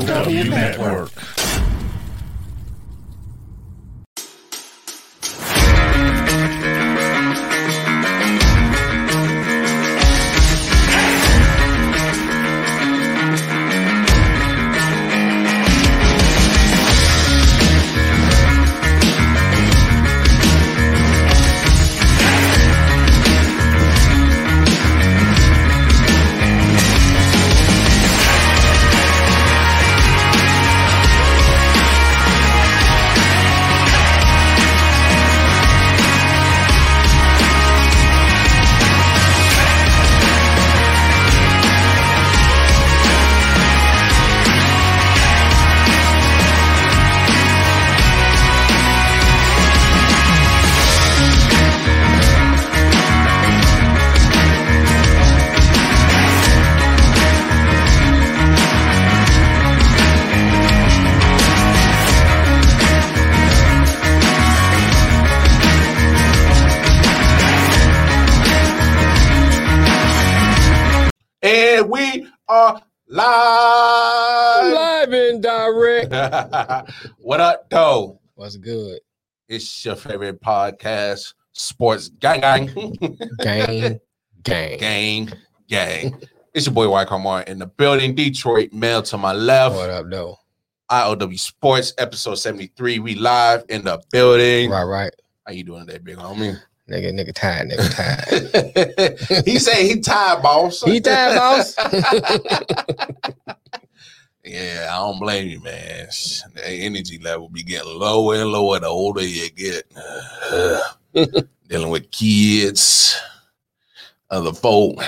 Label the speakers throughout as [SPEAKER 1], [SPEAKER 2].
[SPEAKER 1] LW Network.
[SPEAKER 2] And what up, though?
[SPEAKER 3] What's good?
[SPEAKER 2] It's your favorite podcast, Sports Gang Gang.
[SPEAKER 3] Gang, gang.
[SPEAKER 2] gang, gang. It's your boy White Carmar in the building, Detroit. Mel to my left.
[SPEAKER 3] What up, though?
[SPEAKER 2] IOW Sports, episode 73. We live in the building.
[SPEAKER 3] Right, right.
[SPEAKER 2] How you doing today, big homie?
[SPEAKER 3] Nigga, nigga tired, nigga tired.
[SPEAKER 2] he said he tired, boss.
[SPEAKER 3] he tired, boss.
[SPEAKER 2] Yeah, I don't blame you, man. The energy level be getting lower and lower the older you get. Dealing with kids, other folk.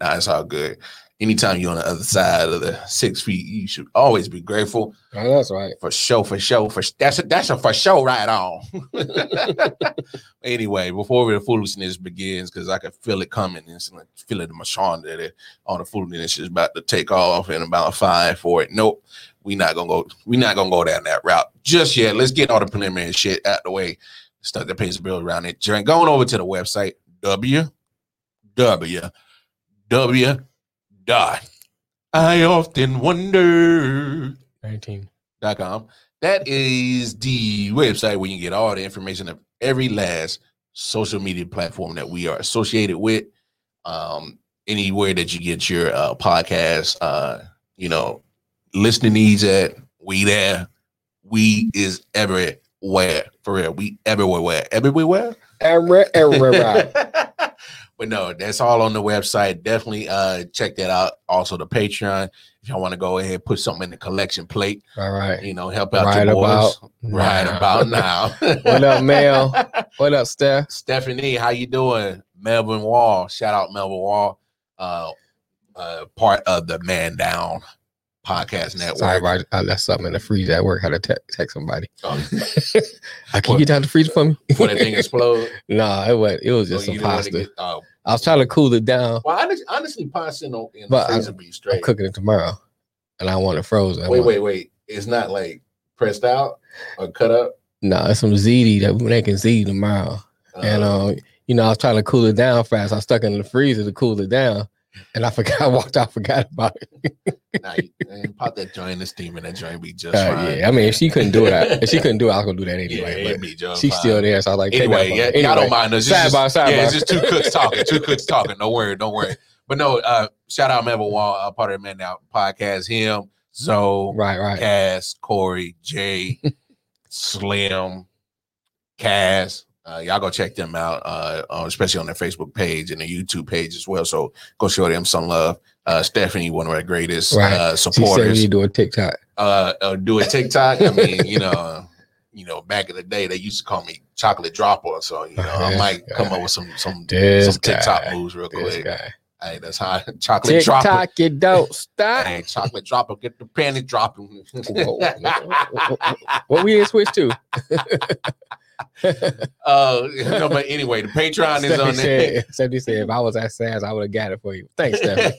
[SPEAKER 2] Nah, it's all good. Anytime you're on the other side of the six feet, you should always be grateful.
[SPEAKER 3] Oh, that's right.
[SPEAKER 2] For sure, for sure, for that's a that's a for sure right on. anyway, before the foolishness begins, because I can feel it coming instantly, feel it in my shawn that it, all the foolishness is about to take off in about five for it. Nope, we not gonna go. We not gonna go down that route just yet. Let's get all the preliminary shit out the way. Stuff that pays the bill around it. Going over to the website www dot I often wonder
[SPEAKER 3] 19.
[SPEAKER 2] dot com. That is the website where you can get all the information of every last social media platform that we are associated with. Um, anywhere that you get your uh, podcast, uh, you know, listening needs at, we there. We is everywhere for real. We everywhere, where everywhere.
[SPEAKER 3] Every, every, right.
[SPEAKER 2] but no, that's all on the website. Definitely uh check that out. Also the Patreon. If y'all want to go ahead put something in the collection plate,
[SPEAKER 3] All right.
[SPEAKER 2] you know, help out
[SPEAKER 3] Right
[SPEAKER 2] your boys.
[SPEAKER 3] about
[SPEAKER 2] right
[SPEAKER 3] now.
[SPEAKER 2] about now.
[SPEAKER 3] What up, Mel? What up, Steph?
[SPEAKER 2] Stephanie, how you doing? Melvin Wall. Shout out Melvin Wall. Uh uh part of the Man Down podcast network.
[SPEAKER 3] Sorry, I left something in the freezer at work. Had to te- text somebody.
[SPEAKER 2] Oh,
[SPEAKER 3] I can
[SPEAKER 2] What?
[SPEAKER 3] you get down the freezer for me?
[SPEAKER 2] before that thing explode.
[SPEAKER 3] nah, it was it was just
[SPEAKER 2] you
[SPEAKER 3] some pasta.
[SPEAKER 2] get- oh.
[SPEAKER 3] I was trying to cool it down.
[SPEAKER 2] Well, honestly, honestly pasta in the, in the
[SPEAKER 3] But I-
[SPEAKER 2] freezer be
[SPEAKER 3] I'm
[SPEAKER 2] straight.
[SPEAKER 3] cooking it tomorrow, and I want it frozen. I
[SPEAKER 2] Wait, wait, wait. It's not like pressed out or cut up.
[SPEAKER 3] Nah, it's some ziti that we're making ziti tomorrow. and
[SPEAKER 2] Uh,
[SPEAKER 3] um, you know, I was trying to cool it down fast. I stuck it in the freezer to cool it down, and I forgot. I walked out, forgot about it.
[SPEAKER 2] Nah, you- man, pop that joint in the steam and that joint be just
[SPEAKER 3] Uh,
[SPEAKER 2] fine.
[SPEAKER 3] yeah, I mean, if she couldn't do it, I, if she couldn't do it, I was gonna do that anyway.
[SPEAKER 2] it'd
[SPEAKER 3] but she's
[SPEAKER 2] fine.
[SPEAKER 3] still there, so I like,
[SPEAKER 2] Anyway, yeah,
[SPEAKER 3] photo.
[SPEAKER 2] y'all don't mind us.
[SPEAKER 3] Sidebar,
[SPEAKER 2] just, yeah, it's just two cooks talking. Two cooks talking. Don't worry, don't worry. But no, uh, shout out Melvin Wall, uh, part of the Man Now podcast. Him, Zoe,
[SPEAKER 3] Right, right.
[SPEAKER 2] Cass, Corey, Jay, Slim, Cass. Uh, y'all go check them out, uh, uh, especially on their Facebook page and their YouTube page as well. So go show them some love. Uh, Stephanie, one of our greatest
[SPEAKER 3] Right.
[SPEAKER 2] uh,
[SPEAKER 3] She said
[SPEAKER 2] supporters.
[SPEAKER 3] do a TikTok.
[SPEAKER 2] uh, uh do a TikTok. I mean, you know, you know, back in the day they used to call me chocolate dropper. So you know, I might come
[SPEAKER 3] guy.
[SPEAKER 2] up with some some
[SPEAKER 3] This
[SPEAKER 2] some TikTok
[SPEAKER 3] guy.
[SPEAKER 2] moves real
[SPEAKER 3] This
[SPEAKER 2] quick.
[SPEAKER 3] guy.
[SPEAKER 2] Hey, that's how chocolate dropper.
[SPEAKER 3] TikTok, you don't stop.
[SPEAKER 2] Hey, chocolate dropper, get the panty dropping.
[SPEAKER 3] What we didn't switch to?
[SPEAKER 2] uh, no, but anyway, the Patreon is on there.
[SPEAKER 3] said, Stephanie said, if I was at SAS, I would have got it for you. Thanks, Stephanie.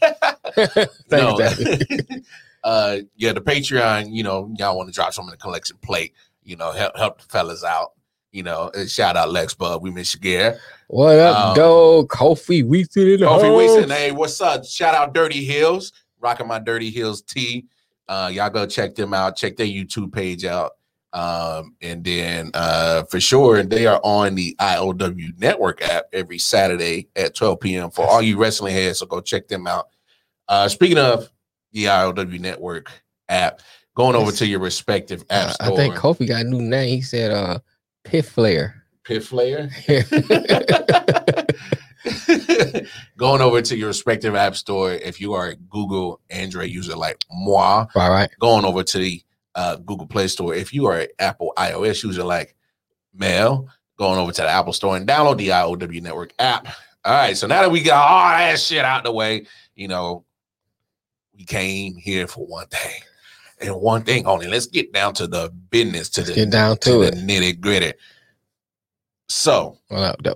[SPEAKER 2] no.
[SPEAKER 3] Thanks, Stephanie.
[SPEAKER 2] uh, yeah, the Patreon. You know, y'all want to drop some in the collection plate. You know, help help the fellas out. You know, shout out Lex Bub. We miss you, Gare.
[SPEAKER 3] What up,
[SPEAKER 2] Um,
[SPEAKER 3] dog? Kofi Weaston in the
[SPEAKER 2] Kofi
[SPEAKER 3] house.
[SPEAKER 2] Hey, what's up? Shout out Dirty Hills, rocking my Dirty Hills tee. Uh, y'all go check them out. Check their YouTube page out. Um, and then uh, for sure, and they are on the IOW Network app every Saturday at 12 p.m. for all you wrestling heads. So go check them out. Uh, speaking of the IOW Network app, going over to your respective app
[SPEAKER 3] Uh,
[SPEAKER 2] store.
[SPEAKER 3] I think Kofi got a new name. He said uh Pit Flare.
[SPEAKER 2] Pit Flare. going over to your respective app store if you are a Google Android user like moi,
[SPEAKER 3] All right.
[SPEAKER 2] going over to the uh, Google Play Store. If you are an Apple iOS user like Mel, going over to the Apple Store and download the IOW Network app. All right, so now that we got all that shit out the way, you know, we came here for one thing and one thing only. Let's get down to the business, to the
[SPEAKER 3] Get down
[SPEAKER 2] to
[SPEAKER 3] to
[SPEAKER 2] the
[SPEAKER 3] it.
[SPEAKER 2] nitty gritty. So,
[SPEAKER 3] Well, that-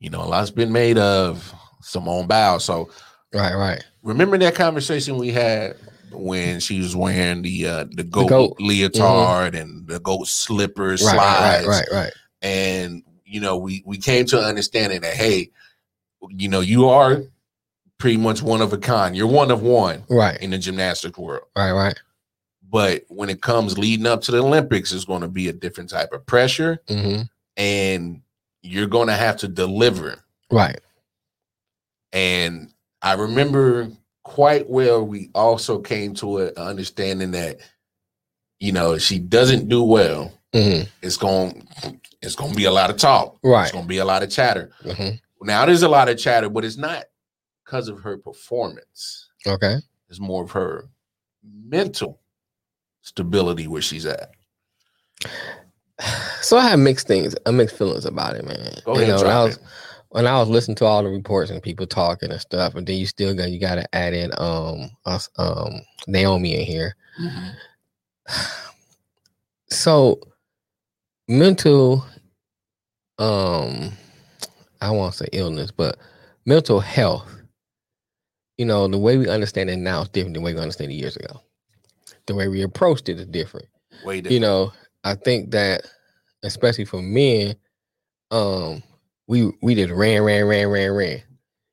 [SPEAKER 2] you know, a lot's been made of Simone Biles. So
[SPEAKER 3] right, right.
[SPEAKER 2] remember that conversation we had when she was wearing the uh the goat,
[SPEAKER 3] goat.
[SPEAKER 2] leotard and the goat slippers,
[SPEAKER 3] Right,
[SPEAKER 2] slides,
[SPEAKER 3] right, right, right.
[SPEAKER 2] and you know, we we came to an understanding that hey, you know, you are pretty much one of a kind. You're one of one
[SPEAKER 3] Right,
[SPEAKER 2] in the gymnastics world.
[SPEAKER 3] right, right.
[SPEAKER 2] But when it comes leading up to the Olympics, it's going to be a different type of pressure,
[SPEAKER 3] hmm
[SPEAKER 2] and you're going to have to deliver.
[SPEAKER 3] Right.
[SPEAKER 2] And I remember quite well, we also came to an understanding that, you know, if she doesn't do well,
[SPEAKER 3] hmm
[SPEAKER 2] it's going it's going to be a lot of talk.
[SPEAKER 3] Right.
[SPEAKER 2] It's going to be a lot of chatter.
[SPEAKER 3] hmm
[SPEAKER 2] Now there's a lot of chatter, but it's not because of her performance.
[SPEAKER 3] Okay.
[SPEAKER 2] It's more of her mental stability where she's at.
[SPEAKER 3] So I have mixed things, I mixed feelings about it, man.
[SPEAKER 2] Go
[SPEAKER 3] You
[SPEAKER 2] ahead,
[SPEAKER 3] know, when I was
[SPEAKER 2] it.
[SPEAKER 3] When I was listening to all the reports and people talking and stuff, and then you still got you got to add in um us um Naomi in here.
[SPEAKER 2] Mhm.
[SPEAKER 3] So mental, um, I won't say illness, but mental health. You know, the way we understand it now is different than the way we understand it years ago. The way we approached it is different.
[SPEAKER 2] Way different.
[SPEAKER 3] you know, I think that especially for men, um, we we just ran, ran, ran, ran, ran.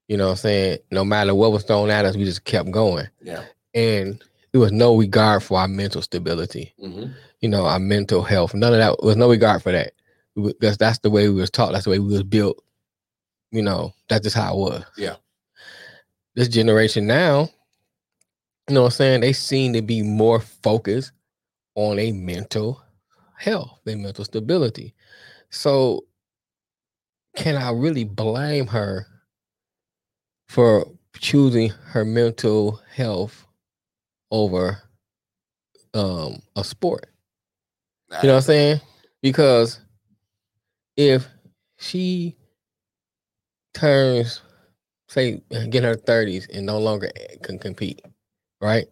[SPEAKER 3] You know what I'm saying? No matter what was thrown at us, we just kept going.
[SPEAKER 2] Yeah.
[SPEAKER 3] And there was no regard for our mental stability,
[SPEAKER 2] Mhm.
[SPEAKER 3] you know, our mental health. None of that was no regard for that. Because that's the way we was taught, that's the way we was built. You know, that's just how it was.
[SPEAKER 2] Yeah.
[SPEAKER 3] This generation now, you know what I'm saying? They seem to be more focused on a mental health, their mental stability. So, can I really blame her for choosing her mental health over um, a sport? You know what I'm saying? Because if she turns, say, get her 30s and no longer can compete, right?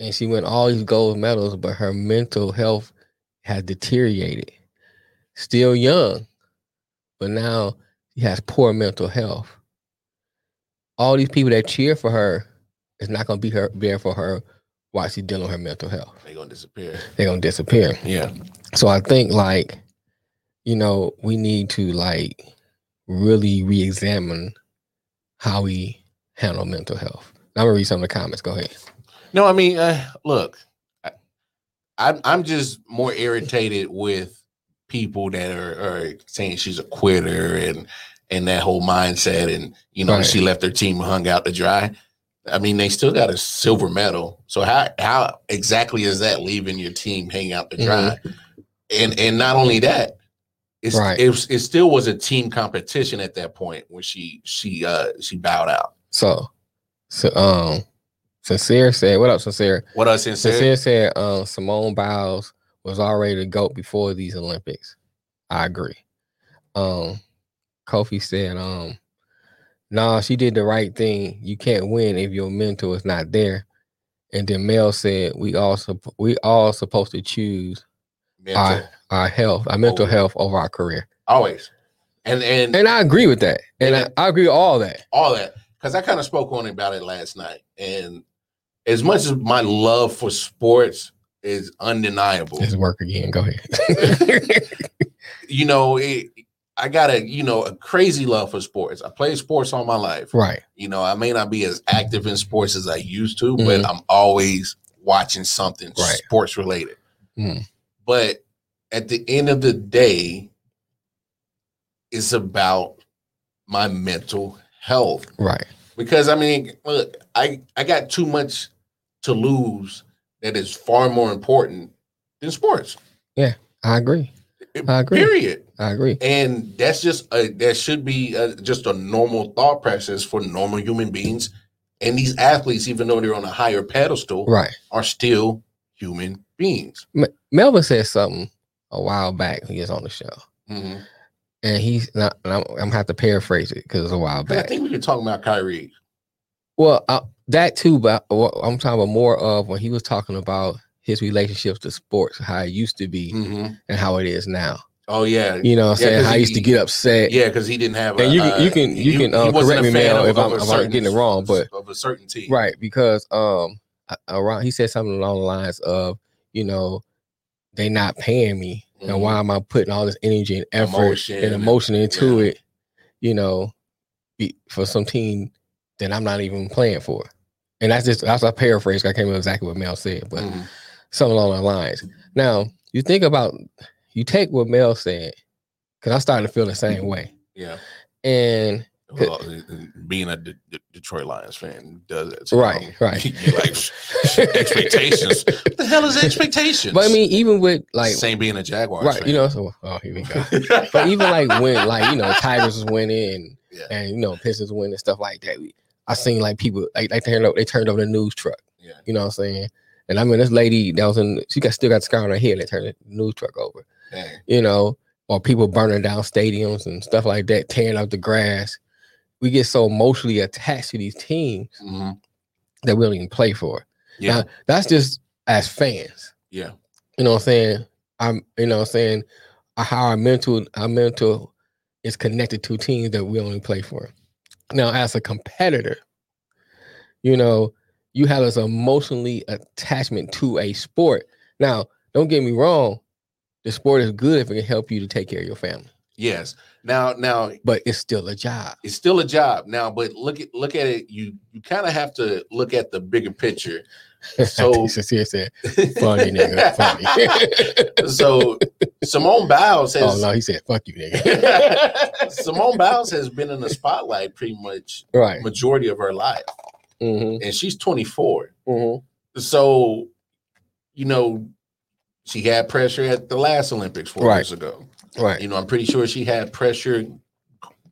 [SPEAKER 3] And she won all these gold medals, but her mental health has deteriorated. Still young, but now she has poor mental health. All these people that cheer for her is not going to be her there for her while she's dealing with her mental health.
[SPEAKER 2] They're gonna disappear.
[SPEAKER 3] They're going to disappear.
[SPEAKER 2] Yeah.
[SPEAKER 3] So I think like, you know, we need to like really re-examine how we handle mental health. I'm gonna read some of the comments. Go ahead.
[SPEAKER 2] No, I mean, uh, look, I, I'm I'm just more irritated with people that are, are saying she's a quitter and and that whole mindset, and you know
[SPEAKER 3] Right.
[SPEAKER 2] she left her team hung out to dry. I mean, they still got a silver medal. So how how exactly is that leaving your team hanging out to dry? And and not only that, it's
[SPEAKER 3] Right.
[SPEAKER 2] it, was, it still was a team competition at that point when she she uh she bowed out.
[SPEAKER 3] So, so um, sincere said, "What up, sincere?"
[SPEAKER 2] What up, sincere?
[SPEAKER 3] Sincere said, um, Simone Biles was already the goat before these Olympics. I agree. Um, Kofi said, um, nah, she did the right thing. You can't win if your mentor is not there. And then Mel said, we all supp- we all supposed to choose
[SPEAKER 2] Mental.
[SPEAKER 3] our our health, our mental
[SPEAKER 2] Over.
[SPEAKER 3] health over our career.
[SPEAKER 2] always and and,
[SPEAKER 3] And I agree with that. And I, I agree with all that.
[SPEAKER 2] all that because i kind of spoke on about it last night and as much as my love for sports is undeniable
[SPEAKER 3] It's work again. Go ahead.
[SPEAKER 2] you know it, i got a you know a crazy love for sports i played sports all my life
[SPEAKER 3] right.
[SPEAKER 2] you know i may not be as active in sports as i used to but
[SPEAKER 3] Mhm.
[SPEAKER 2] i'm always watching something
[SPEAKER 3] Right.
[SPEAKER 2] sports related.
[SPEAKER 3] Mhm.
[SPEAKER 2] But at the end of the day, it's about my mental health
[SPEAKER 3] Right.
[SPEAKER 2] because I mean, look, I I got too much to lose that is far more important than sports.
[SPEAKER 3] Yeah, I agree. I agree.
[SPEAKER 2] Period.
[SPEAKER 3] I agree.
[SPEAKER 2] And that's just a, that should be a, just a normal thought process for normal human beings. And these athletes, even though they're on a higher pedestal,
[SPEAKER 3] Right.
[SPEAKER 2] are still human beings.
[SPEAKER 3] M- Melvin said something a while back he was on the show,
[SPEAKER 2] Mhm.
[SPEAKER 3] and he's not. And I'm, I'm gonna have to paraphrase it because it's a while
[SPEAKER 2] back. I think we were talking about Kyrie.
[SPEAKER 3] Well, uh, that too, but I'm talking about more of when he was talking about his relationships to sports, how it used to be
[SPEAKER 2] Mhm.
[SPEAKER 3] and how it is now.
[SPEAKER 2] Oh yeah,
[SPEAKER 3] You know, what I'm saying how I
[SPEAKER 2] he-
[SPEAKER 3] used to get upset.
[SPEAKER 2] yeah, because he didn't have.
[SPEAKER 3] And
[SPEAKER 2] a,
[SPEAKER 3] you can- you can- you
[SPEAKER 2] he-
[SPEAKER 3] can, uh, correct me,
[SPEAKER 2] of-
[SPEAKER 3] if I'm- if I'm getting it wrong, but-
[SPEAKER 2] of a certain team,
[SPEAKER 3] right because um around he said something along the lines of you know they not paying me and
[SPEAKER 2] Mhm.
[SPEAKER 3] why am i putting all this energy and effort
[SPEAKER 2] Emotion
[SPEAKER 3] and emotion into
[SPEAKER 2] yeah.
[SPEAKER 3] it you know be, for some team that i'm not even playing for and that's just that's a paraphrase i can't remember exactly what mel said but
[SPEAKER 2] Mhm.
[SPEAKER 3] something along the lines now you think about you take what mel said because i'm starting to feel the same way
[SPEAKER 2] yeah.
[SPEAKER 3] and
[SPEAKER 2] Well, being a De- De- Detroit Lions fan does that.
[SPEAKER 3] Right, right.
[SPEAKER 2] You like expectations. what the hell is expectations?
[SPEAKER 3] but i mean even with like
[SPEAKER 2] same being a Jaguars
[SPEAKER 3] right
[SPEAKER 2] fan.
[SPEAKER 3] you know so oh here we go but even like when like you know Tigers was winning and,
[SPEAKER 2] Yeah.
[SPEAKER 3] and you know Pistons winning and stuff like that. We, I seen like people like they turned over they turned over the news truck.
[SPEAKER 2] yeah.
[SPEAKER 3] You know what I'm saying? And I mean this lady that was in she got still got the scar on her head. They turned the news truck over.
[SPEAKER 2] Dang.
[SPEAKER 3] You know, or people burning down stadiums and stuff like that, tearing up the grass. We get so emotionally attached to these teams
[SPEAKER 2] Mhm.
[SPEAKER 3] that we don't even play for.
[SPEAKER 2] Yeah.
[SPEAKER 3] Now, that's just as fans.
[SPEAKER 2] Yeah.
[SPEAKER 3] You know what I'm saying? I'm you know what I'm saying how our mental our mental is connected to teams that we only play for. Now, as a competitor, you know, you have this emotionally attachment to a sport. Now, don't get me wrong, the sport is good if it can help you to take care of your family,
[SPEAKER 2] Yes. Now, now
[SPEAKER 3] but it's still a job.
[SPEAKER 2] it's still a job now, but look at look at it. You you kind of have to look at the bigger picture. So-
[SPEAKER 3] said, funny nigga, funny.
[SPEAKER 2] So Simone Biles has
[SPEAKER 3] oh no, he said, fuck you, nigga.
[SPEAKER 2] Simone Biles has been in the spotlight pretty much
[SPEAKER 3] right.
[SPEAKER 2] majority of her life,
[SPEAKER 3] Mm-hmm.
[SPEAKER 2] and she's 24.
[SPEAKER 3] Mm-hmm.
[SPEAKER 2] So, you know, she had pressure at the last Olympics four
[SPEAKER 3] Right.
[SPEAKER 2] years ago.
[SPEAKER 3] Right.
[SPEAKER 2] You know, I'm pretty sure she had pressure,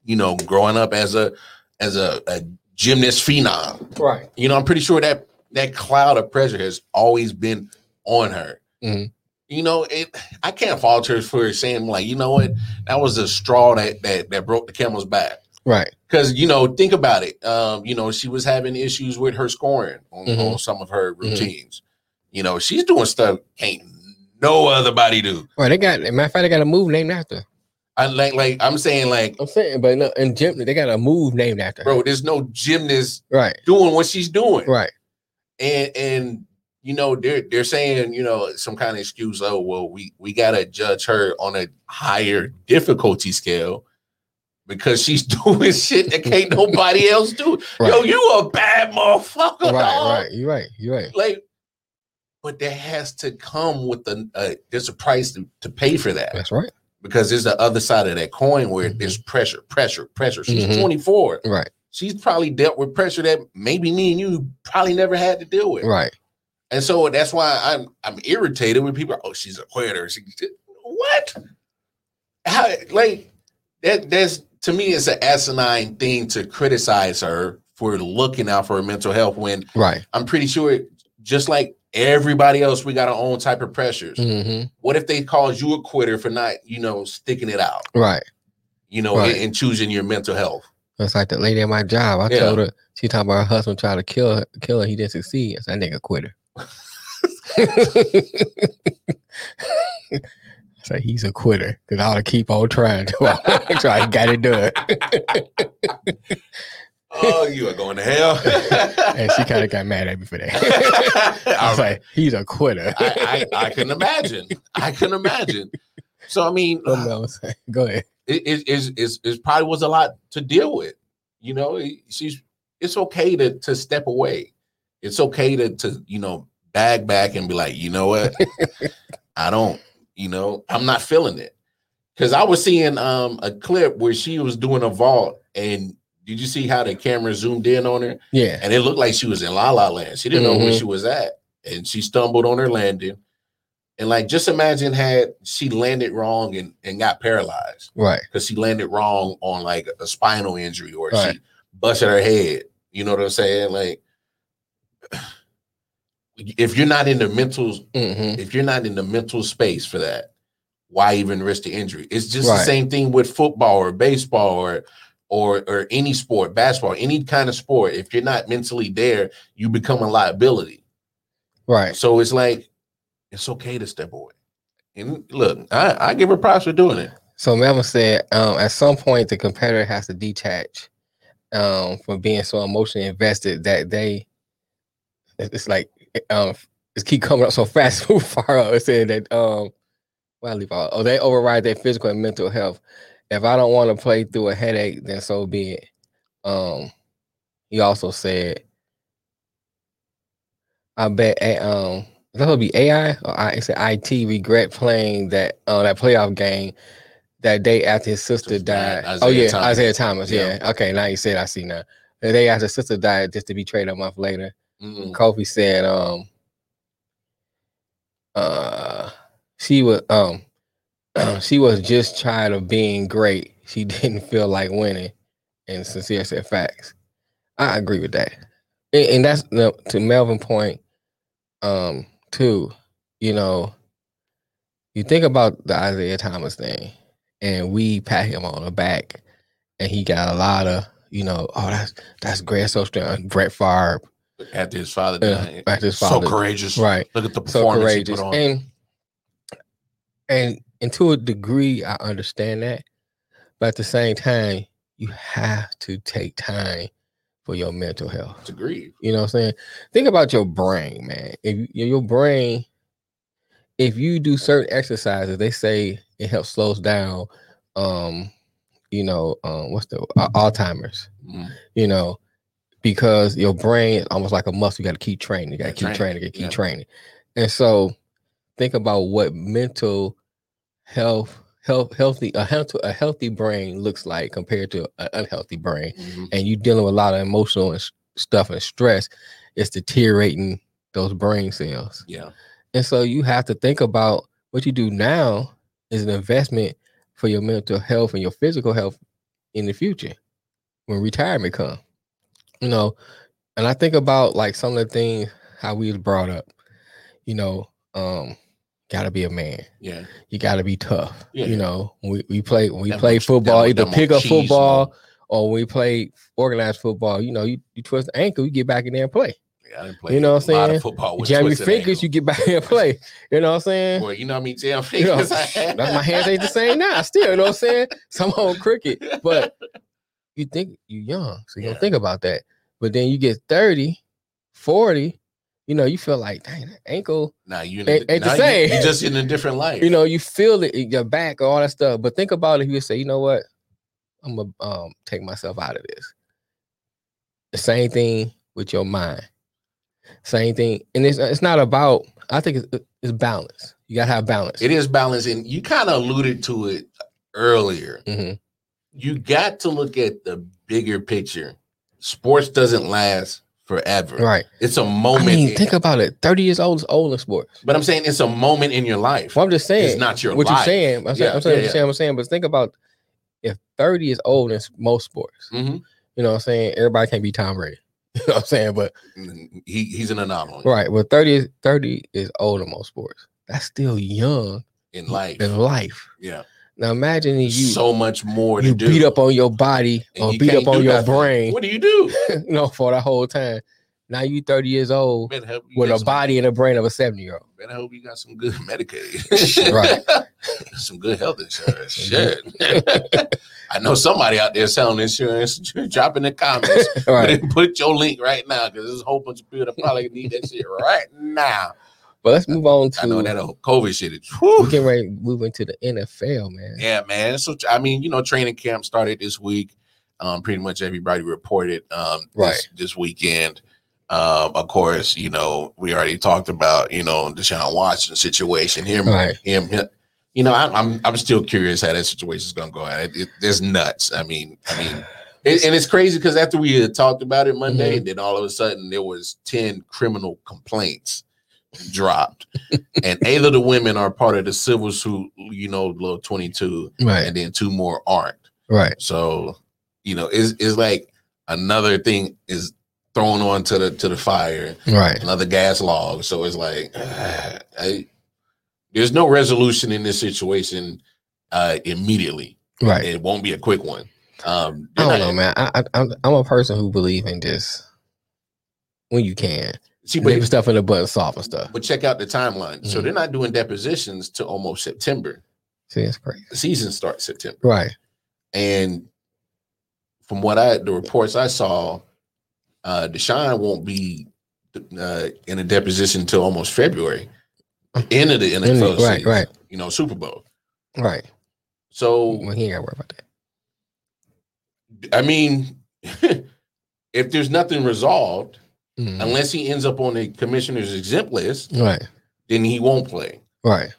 [SPEAKER 2] you know, growing up as a as a, a gymnast phenom.
[SPEAKER 3] Right.
[SPEAKER 2] You know, I'm pretty sure that that cloud of pressure has always been on her.
[SPEAKER 3] Mhm.
[SPEAKER 2] You know, it. I can't fault her for saying like, you know what, that was the straw that that that broke the camel's back.
[SPEAKER 3] Right.
[SPEAKER 2] Because you know, think about it. Um, you know, she was having issues with her scoring on,
[SPEAKER 3] Mhm.
[SPEAKER 2] on some of her routines. You know, she's doing stuff ain't no other body do.
[SPEAKER 3] Right. They got matter of fact, they got a move named after.
[SPEAKER 2] I like like I'm saying like,
[SPEAKER 3] I'm saying, but no, in gym, they got a move named after. her.
[SPEAKER 2] bro, there's no gymnast
[SPEAKER 3] Right.
[SPEAKER 2] doing what she's doing.
[SPEAKER 3] Right.
[SPEAKER 2] and and you know they're they're saying you know some kind of excuse oh well we we gotta judge her on a higher difficulty scale because she's doing shit that can't nobody else do yo you a bad motherfucker
[SPEAKER 3] Right.
[SPEAKER 2] dog.
[SPEAKER 3] Right. You're right. You're right.
[SPEAKER 2] like but that has to come with a uh, there's a price to, to pay for that
[SPEAKER 3] That's right.
[SPEAKER 2] because there's the other side of that coin where
[SPEAKER 3] Mhm.
[SPEAKER 2] there's pressure pressure pressure she's
[SPEAKER 3] Mhm.
[SPEAKER 2] 24
[SPEAKER 3] Right.
[SPEAKER 2] she's probably dealt with pressure that maybe me and you probably never had to deal with
[SPEAKER 3] Right.
[SPEAKER 2] And so that's why I'm I'm irritated when people are, oh she's a quitter. She, what? How like that that's to me it's an asinine thing to criticize her for looking out for her mental health when
[SPEAKER 3] Right.
[SPEAKER 2] I'm pretty sure just like everybody else we got our own type of pressures.
[SPEAKER 3] hmm
[SPEAKER 2] What if they called you a quitter for not, you know, sticking it out,
[SPEAKER 3] Right.
[SPEAKER 2] you know,
[SPEAKER 3] Right.
[SPEAKER 2] and, and choosing your mental health?
[SPEAKER 3] It's like the lady at my job. I
[SPEAKER 2] Yeah.
[SPEAKER 3] told her she talking about her husband tried to kill her, kill her. He didn't succeed. I said, that nigga quitter. I said, he's a quitter because I ought to keep on trying to try to get it done.
[SPEAKER 2] Oh, you are going to hell.
[SPEAKER 3] and she kind of got mad at me for that. I was like, he's a quitter.
[SPEAKER 2] I, I, I can imagine. I can imagine. So I mean,
[SPEAKER 3] What Mel was saying. Go ahead.
[SPEAKER 2] it it is is is probably was a lot to deal with. You know, It- she's it's okay to to step away. It's okay to to you know bag back and be like, you know what? I don't, you know, I'm not feeling it. Cause I was seeing um a clip where she was doing a vault and did you see how the camera zoomed in on her?
[SPEAKER 3] Yeah.
[SPEAKER 2] And it looked like she was in La La Land. She didn't know where
[SPEAKER 3] Mhm.
[SPEAKER 2] she was at. And she stumbled on her landing. And like just imagine had she landed wrong and, and got paralyzed
[SPEAKER 3] Right.
[SPEAKER 2] because she landed wrong on like a spinal injury or
[SPEAKER 3] Right.
[SPEAKER 2] she busted her head. You know what I'm saying? Like if you're not in the mental
[SPEAKER 3] hmm
[SPEAKER 2] if you're not in the mental space for that, why even risk the injury? It's just
[SPEAKER 3] Right.
[SPEAKER 2] the same thing with football or baseball or or or any sport, basketball, any kind of sport. If you're not mentally there, you become a liability.
[SPEAKER 3] Right.
[SPEAKER 2] So it's like it's okay to step away. And look, I, I give her props for doing it.
[SPEAKER 3] So Melvin said, um, at some point the competitor has to detach um, from being so emotionally invested that they, it's like, um, it keep coming up so fast, move far up. It said that, um, well. Oh, they override their physical and mental health. If I don't want to play through a headache, then so be it. Um, he also said, I bet, a- um, that would be AI or I, it's IT regret playing that uh, that playoff game that day after his sister
[SPEAKER 2] died,
[SPEAKER 3] died. oh yeah,
[SPEAKER 2] Thomas.
[SPEAKER 3] Isaiah Thomas.
[SPEAKER 2] Yeah.
[SPEAKER 3] Yeah. Okay, now you said I see now. The day after his sister died, just to be traded a month later.
[SPEAKER 2] Mm,
[SPEAKER 3] Kofi said, um, uh, she was um, she was just tired of being great. She didn't feel like winning. And sincere said facts. I agree with that, and, and that's to Melvin point. Um, too, you know, you think about the Isaiah Thomas thing, and we pat him on the back, and he got a lot of, you know, oh that's that's great, so strong. Brett Favre,
[SPEAKER 2] after his father
[SPEAKER 3] Yeah,
[SPEAKER 2] died.
[SPEAKER 3] after his
[SPEAKER 2] so courageous.
[SPEAKER 3] right?
[SPEAKER 2] Look at the
[SPEAKER 3] so
[SPEAKER 2] performance he
[SPEAKER 3] courageous
[SPEAKER 2] put on.
[SPEAKER 3] and and and to a degree i understand that but at the same time you have to take time for your mental health
[SPEAKER 2] It's agreed.
[SPEAKER 3] you know what i'm saying think about your brain man if your brain if you do certain exercises they say it helps slows down um you know um what's the uh, alzheimer's
[SPEAKER 2] Mm.
[SPEAKER 3] you know, because your brain is almost like a muscle. You got to keep training. You got to keep
[SPEAKER 2] training,
[SPEAKER 3] training. You got to keep
[SPEAKER 2] yeah.
[SPEAKER 3] training. And so, think about what mental health, health, healthy, a healthy, a healthy brain looks like compared to an unhealthy brain.
[SPEAKER 2] Mhm.
[SPEAKER 3] And you dealing with a lot of emotional and stuff and stress. It's deteriorating those brain cells.
[SPEAKER 2] Yeah.
[SPEAKER 3] And so you have to think about what you do now is an investment for your mental health and your physical health in the future when retirement comes. You know, and I think about like some of the things how we was brought up. You know, um, gotta be a man.
[SPEAKER 2] Yeah.
[SPEAKER 3] You gotta be tough.
[SPEAKER 2] Yeah.
[SPEAKER 3] You know, we, we play when we
[SPEAKER 2] That
[SPEAKER 3] play
[SPEAKER 2] much-
[SPEAKER 3] football,
[SPEAKER 2] much-
[SPEAKER 3] either
[SPEAKER 2] that
[SPEAKER 3] pick up
[SPEAKER 2] cheese,
[SPEAKER 3] football
[SPEAKER 2] man.
[SPEAKER 3] or when we play organized football, you know, you, you twist the ankle, you get back in there and play.
[SPEAKER 2] Yeah, I didn't play
[SPEAKER 3] You know what I'm saying?
[SPEAKER 2] football with
[SPEAKER 3] Jam your fingers, you get back and play. You know what I'm saying?
[SPEAKER 2] Boy, you know how many jam
[SPEAKER 3] You
[SPEAKER 2] fingers I had?
[SPEAKER 3] that's my hands ain't the same now. Still, you know what I'm saying? Some on cricket, but you think you young, so you
[SPEAKER 2] Yeah.
[SPEAKER 3] don't think about that. But then you get 30, 40, you know, you feel like, dang, that ankle,
[SPEAKER 2] Nah, you in
[SPEAKER 3] Ain't-
[SPEAKER 2] a,
[SPEAKER 3] ain't the same.
[SPEAKER 2] You, you're just in a different life.
[SPEAKER 3] you know, you feel it in your back, all that stuff. But think about it if you say, you know what, I'm gonna um, take myself out of this. The same thing with your mind. Same thing, and it's it's not about. I think it's, it's balance. You gotta have balance.
[SPEAKER 2] it is balanced, and you kind of alluded to it earlier.
[SPEAKER 3] Mhm.
[SPEAKER 2] You got to look at the bigger picture. Sports doesn't last forever.
[SPEAKER 3] Right.
[SPEAKER 2] It's a moment.
[SPEAKER 3] I mean,
[SPEAKER 2] in-
[SPEAKER 3] think about it. 30 years old is old in sports.
[SPEAKER 2] but I'm saying it's a moment in your life.
[SPEAKER 3] Well, I'm just saying.
[SPEAKER 2] it's not your
[SPEAKER 3] what
[SPEAKER 2] life.
[SPEAKER 3] you're saying. I'm saying,
[SPEAKER 2] Yeah,
[SPEAKER 3] I'm saying,
[SPEAKER 2] yeah,
[SPEAKER 3] I'm saying, I'm saying, but think about if 30 is old in most sports.
[SPEAKER 2] Mhm.
[SPEAKER 3] You know what I'm saying? Everybody can't be Tom Brady. You know what I'm saying? But
[SPEAKER 2] He, he's an anomaly
[SPEAKER 3] right, well, 30 is 30 is old in most sports. That's still young
[SPEAKER 2] in life.
[SPEAKER 3] in life.
[SPEAKER 2] Yeah.
[SPEAKER 3] Now imagine you
[SPEAKER 2] so much more to
[SPEAKER 3] you
[SPEAKER 2] do.
[SPEAKER 3] beat up on your body
[SPEAKER 2] and
[SPEAKER 3] or
[SPEAKER 2] you
[SPEAKER 3] beat up on your
[SPEAKER 2] nothing.
[SPEAKER 3] brain,
[SPEAKER 2] What do you do?
[SPEAKER 3] you know, for the whole time. Now you 30 years old
[SPEAKER 2] Better hope you
[SPEAKER 3] with a body and a brain of a 70 year old.
[SPEAKER 2] Better hope you got some good Medicaid.
[SPEAKER 3] Right.
[SPEAKER 2] some good health insurance. Mm-hmm. Shit. I know somebody out there selling insurance. Drop in the comments.
[SPEAKER 3] right.
[SPEAKER 2] Put your link right now because there's a whole bunch of people that probably need that shit right now.
[SPEAKER 3] But let's move on to
[SPEAKER 2] I know that whole COVID shit is.
[SPEAKER 3] we getting ready to move into the NFL, man.
[SPEAKER 2] Yeah, man. So I mean, you know, training camp started this week. Um, pretty much everybody reported um this,
[SPEAKER 3] Right.
[SPEAKER 2] this weekend. Um, of course, you know we already talked about you know Deshaun Watson situation. Him,
[SPEAKER 3] Right.
[SPEAKER 2] him, him- You know, I, I'm I'm still curious how that situation is going to go. It, it, it's nuts. I mean, I mean, it, and it's crazy because after we had talked about it Monday, then all of a sudden there was ten criminal complaints dropped, and eight of the women are part of the civil suit. You know, little twenty two,
[SPEAKER 3] Right.
[SPEAKER 2] and then two more aren't.
[SPEAKER 3] Right.
[SPEAKER 2] So, you know, it's, it's like another thing is thrown onto the to the fire,
[SPEAKER 3] Right.
[SPEAKER 2] another gas log. So it's like I, there's no resolution in this situation uh immediately.
[SPEAKER 3] Right.
[SPEAKER 2] It won't be a quick one. Um
[SPEAKER 3] i don't not, know man I, I i'm I'm a person who believe in just when you can.
[SPEAKER 2] See,
[SPEAKER 3] Leave
[SPEAKER 2] but,
[SPEAKER 3] stuff in the button soft and stuff.
[SPEAKER 2] but check out the timeline. So
[SPEAKER 3] Mhm.
[SPEAKER 2] they're not doing depositions to almost September.
[SPEAKER 3] See, that's crazy.
[SPEAKER 2] The season starts September.
[SPEAKER 3] Right.
[SPEAKER 2] And from what I the reports I saw, uh Deshaun won't be uh in a deposition until almost February. End of the NFL
[SPEAKER 3] right,
[SPEAKER 2] season,
[SPEAKER 3] right.
[SPEAKER 2] You know, Super Bowl.
[SPEAKER 3] Right.
[SPEAKER 2] So
[SPEAKER 3] Well, he ain't got to worry about that.
[SPEAKER 2] I mean, if there's nothing resolved,
[SPEAKER 3] Mhm.
[SPEAKER 2] unless he ends up on the commissioner's exempt list,
[SPEAKER 3] Right.
[SPEAKER 2] then he won't play.
[SPEAKER 3] Right.